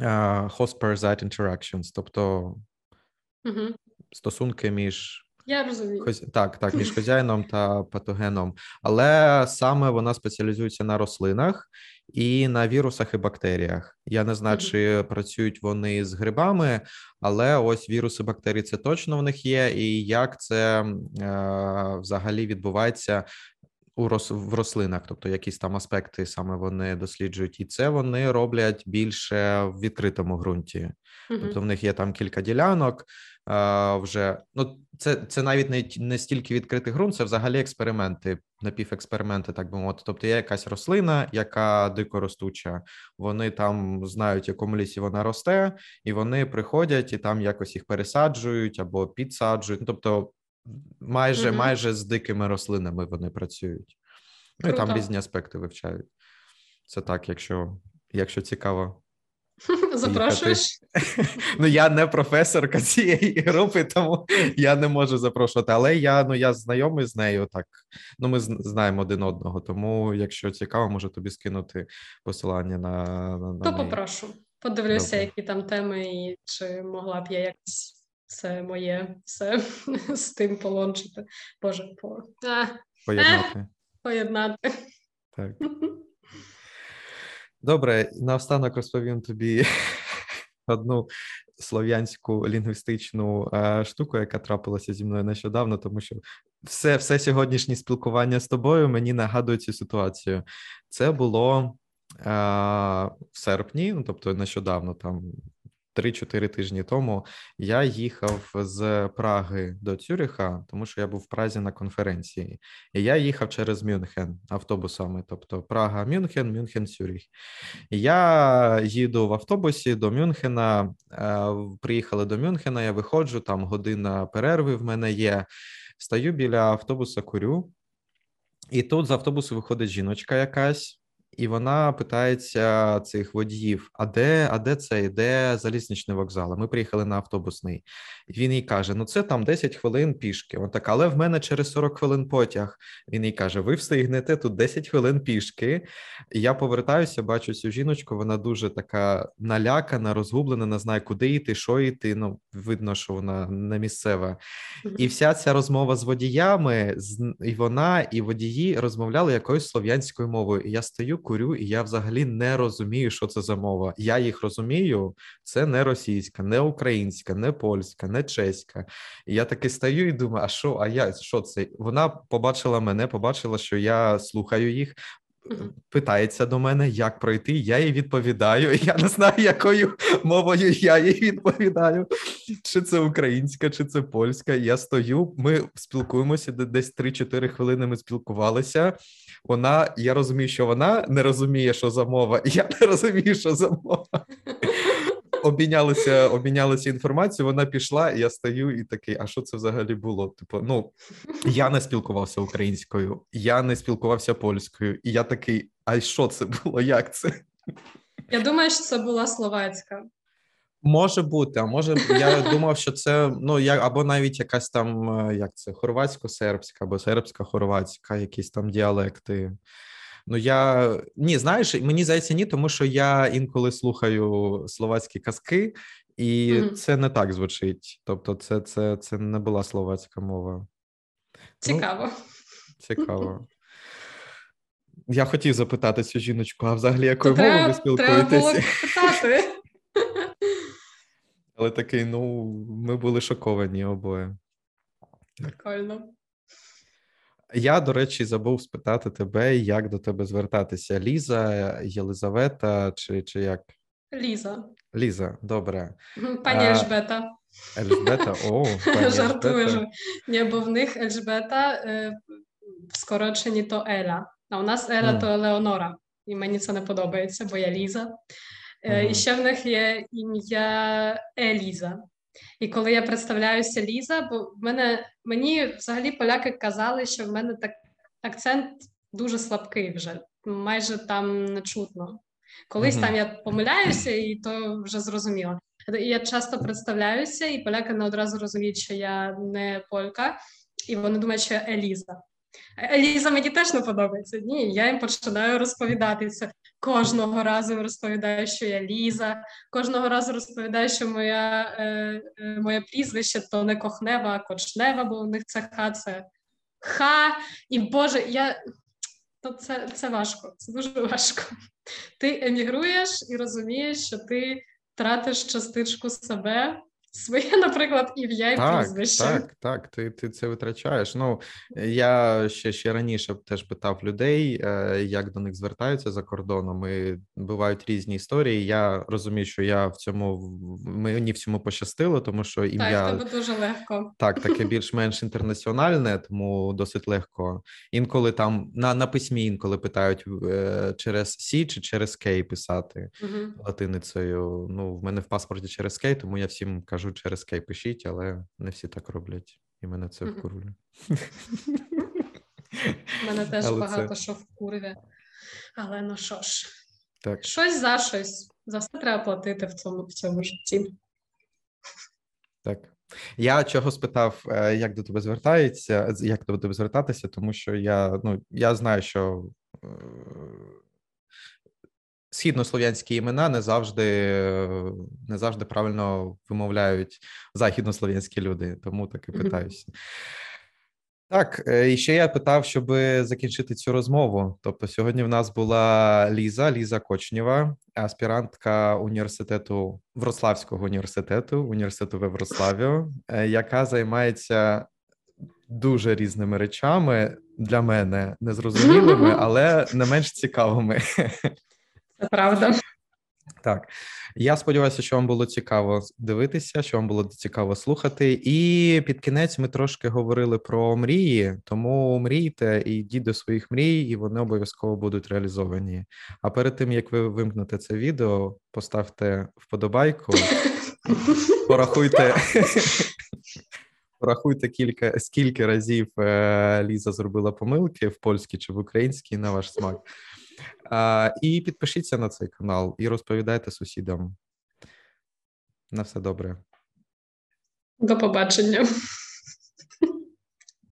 host-parasite interactions, тобто угу. стосунки між. Я розумію. Так, так, між [LAUGHS] хазяїном та патогеном. Але саме вона спеціалізується на рослинах і на вірусах і бактеріях. Я не знаю, чи працюють вони з грибами, але ось віруси бактерії це точно в них є, і як це е, взагалі відбувається у рос в рослинах, тобто якісь там аспекти саме вони досліджують, і це вони роблять більше в відкритому ґрунті. Mm-hmm. Тобто в них є там кілька ділянок. А, вже ну це це навіть не не стільки відкритий ґрунт, це взагалі експерименти, напівексперименти, так би мовити. Тобто є якась рослина, яка дикоростуча. Вони там знають, в якому лісі вона росте, і вони приходять і там якось їх пересаджують або підсаджують. Ну, тобто майже угу. майже з дикими рослинами вони працюють. Ну і там різні аспекти вивчають. Це так, якщо якщо цікаво. [LAUGHS] Запрошуєш? [LAUGHS] Ну, я не професорка цієї групи, тому я не можу запрошувати. Але я ну, я знайомий з нею так. Ну, ми знаємо один одного. Тому, якщо цікаво, можу тобі скинути посилання на. на, на То неї. попрошу. Подивлюся, Добре. які там теми, і чи могла б я якось це моє все [LAUGHS] з тим полончити. Боже, по... а, поєднати. поєднати. Так. [LAUGHS] Добре, наостанок розповім тобі [LAUGHS] одну слов'янську лінгвістичну е, штуку, яка трапилася зі мною нещодавно, тому що все все сьогоднішнє спілкування з тобою мені нагадує цю ситуацію. Це було е, в серпні, ну тобто нещодавно, там 3-4 тижні тому я їхав з Праги до Цюриха, тому що я був в Празі на конференції, і я їхав через Мюнхен автобусами, тобто Прага, Мюнхен, Мюнхен, Цюрих. І Я їду в автобусі до Мюнхена. Е, приїхали до Мюнхена. Я виходжу, там година перерви в мене є. Стаю біля автобуса, курю, і тут з автобусу виходить жіночка якась і вона питається цих водіїв: а де а де це? Де залізничний вокзал? Ми приїхали на автобусний. Він їй каже: Ну це там 10 хвилин пішки. Вона так, але в мене через 40 хвилин потяг. Він їй каже: Ви встигнете тут 10 хвилин пішки. І Я повертаюся, бачу цю жіночку. Вона дуже така налякана, розгублена, не знає, куди йти, що йти. Ну видно, що вона не місцева. І вся ця розмова з водіями, і вона, і водії розмовляли якоюсь слов'янською мовою. І я стою курю, і я взагалі не розумію, що це за мова. Я їх розумію, це не російська, не українська, не польська, не чеська. І я таки стою і думаю, а що, а я що це? Вона побачила мене, побачила, що я слухаю їх питається до мене, як пройти. Я їй відповідаю. [LAUGHS] Я не знаю, якою мовою я їй відповідаю, чи це українська, чи це польська. Я стою, ми спілкуємося, десь 3-4 хвилини ми спілкувалися. Вона, я розумію, що вона не розуміє, що за мова, і я не розумію, що за мова обмінялися обмінялися інформацією, вона пішла, і я стою і такий, а що це взагалі було? Типу, ну я не спілкувався українською, я не спілкувався польською, і я такий, а що це було? Як це? Я думаю, що це була словацька. Може бути, а може я думав, що це ну як або навіть якась там е, як це хорватсько-сербська, або сербська-хорватська, якісь там діалекти. Ну я ні, знаєш, мені здається, ні, тому що я інколи слухаю словацькі казки, і mm це не так звучить. Тобто, це це, це не була словацька мова. Цікаво. Ну, цікаво. Я хотів запитати цю жіночку, а взагалі якою мовою ви спілкуєтеся? Але такий, ну, ми були шоковані обоє. Прикольно. Я, до речі, забув спитати тебе, як до тебе звертатися: Ліза, Єлизавета чи чи як? Ліза. Ліза, добре. Пані. Ельжбета. Ельжбета, о, пані [LAUGHS] Жартую. Ні, бо в них Ельжбета е, скорочені то Еля. А у нас Еля mm. то Леонора. І мені це не подобається, бо я Ліза. Mm-hmm. І ще в них є ім'я Еліза. І коли я представляюся Ліза, бо в мене мені взагалі поляки казали, що в мене так акцент дуже слабкий вже, майже там не чутно. Колись mm-hmm. там я помиляюся, і то вже зрозуміло. Я часто представляюся, і поляки не одразу розуміють, що я не полька, і вони думають, що я Еліза. Еліза мені теж не подобається. Ні, я їм починаю розповідатися. Кожного разу розповідаю, що я Ліза. Кожного разу розповідаю, що моя, е, е, моє прізвище то не Кохнева, а Кочнева, бо у них це ха, це ха. І Боже, я то це, це важко, це дуже важко. Ти емігруєш і розумієш, що ти тратиш частичку себе Своє, наприклад, ім'я і так, прізвище. Так, так, ти ти це витрачаєш. Ну я ще ще раніше теж питав людей, е, як до них звертаються за кордоном. І Бувають різні історії. Я розумію, що я в цьому мені в цьому пощастило, тому що ім'я Так, тебе дуже легко. Так, таке [LAUGHS] більш-менш інтернаціональне, тому досить легко. Інколи там на на письмі інколи питають е, через Сі чи через Кей писати угу. латиницею. Ну, в мене в паспорті через Кей, тому я всім кажу кажу через кей пишіть, але не всі так роблять, і мене це вкурює. У [LAUGHS] мене теж але багато це... що вкурює. Але ну що ж, так. щось за щось. За все треба платити в цьому в цьому житті. Так. Я чого спитав, е, як до тебе звертається, як до тебе звертатися, тому що я ну я знаю, що е, східнослов'янські імена не завжди не завжди правильно вимовляють західнослов'янські люди, тому так і питаюся. Так, е, і ще я питав, щоб закінчити цю розмову. Тобто, сьогодні в нас була Ліза, Ліза Кочнєва, аспірантка університету Вроцлавського університету, університету в Вроцлаві, е, яка займається дуже різними речами для мене незрозумілими, [LAUGHS] але не менш цікавими. [LAUGHS] Це правда. Так, я сподіваюся, що вам було цікаво дивитися, що вам було цікаво слухати. І під кінець ми трошки говорили про мрії, тому мрійте і йдіть до своїх мрій, і вони обов'язково будуть реалізовані. А перед тим як ви вимкнете це відео, поставте вподобайку, порахуйте. Порахуйте кілька скільки разів е, Ліза зробила помилки в польській чи в українській на ваш смак. І підпишіться на цей канал і розповідайте сусідам. На все добре. До побачення.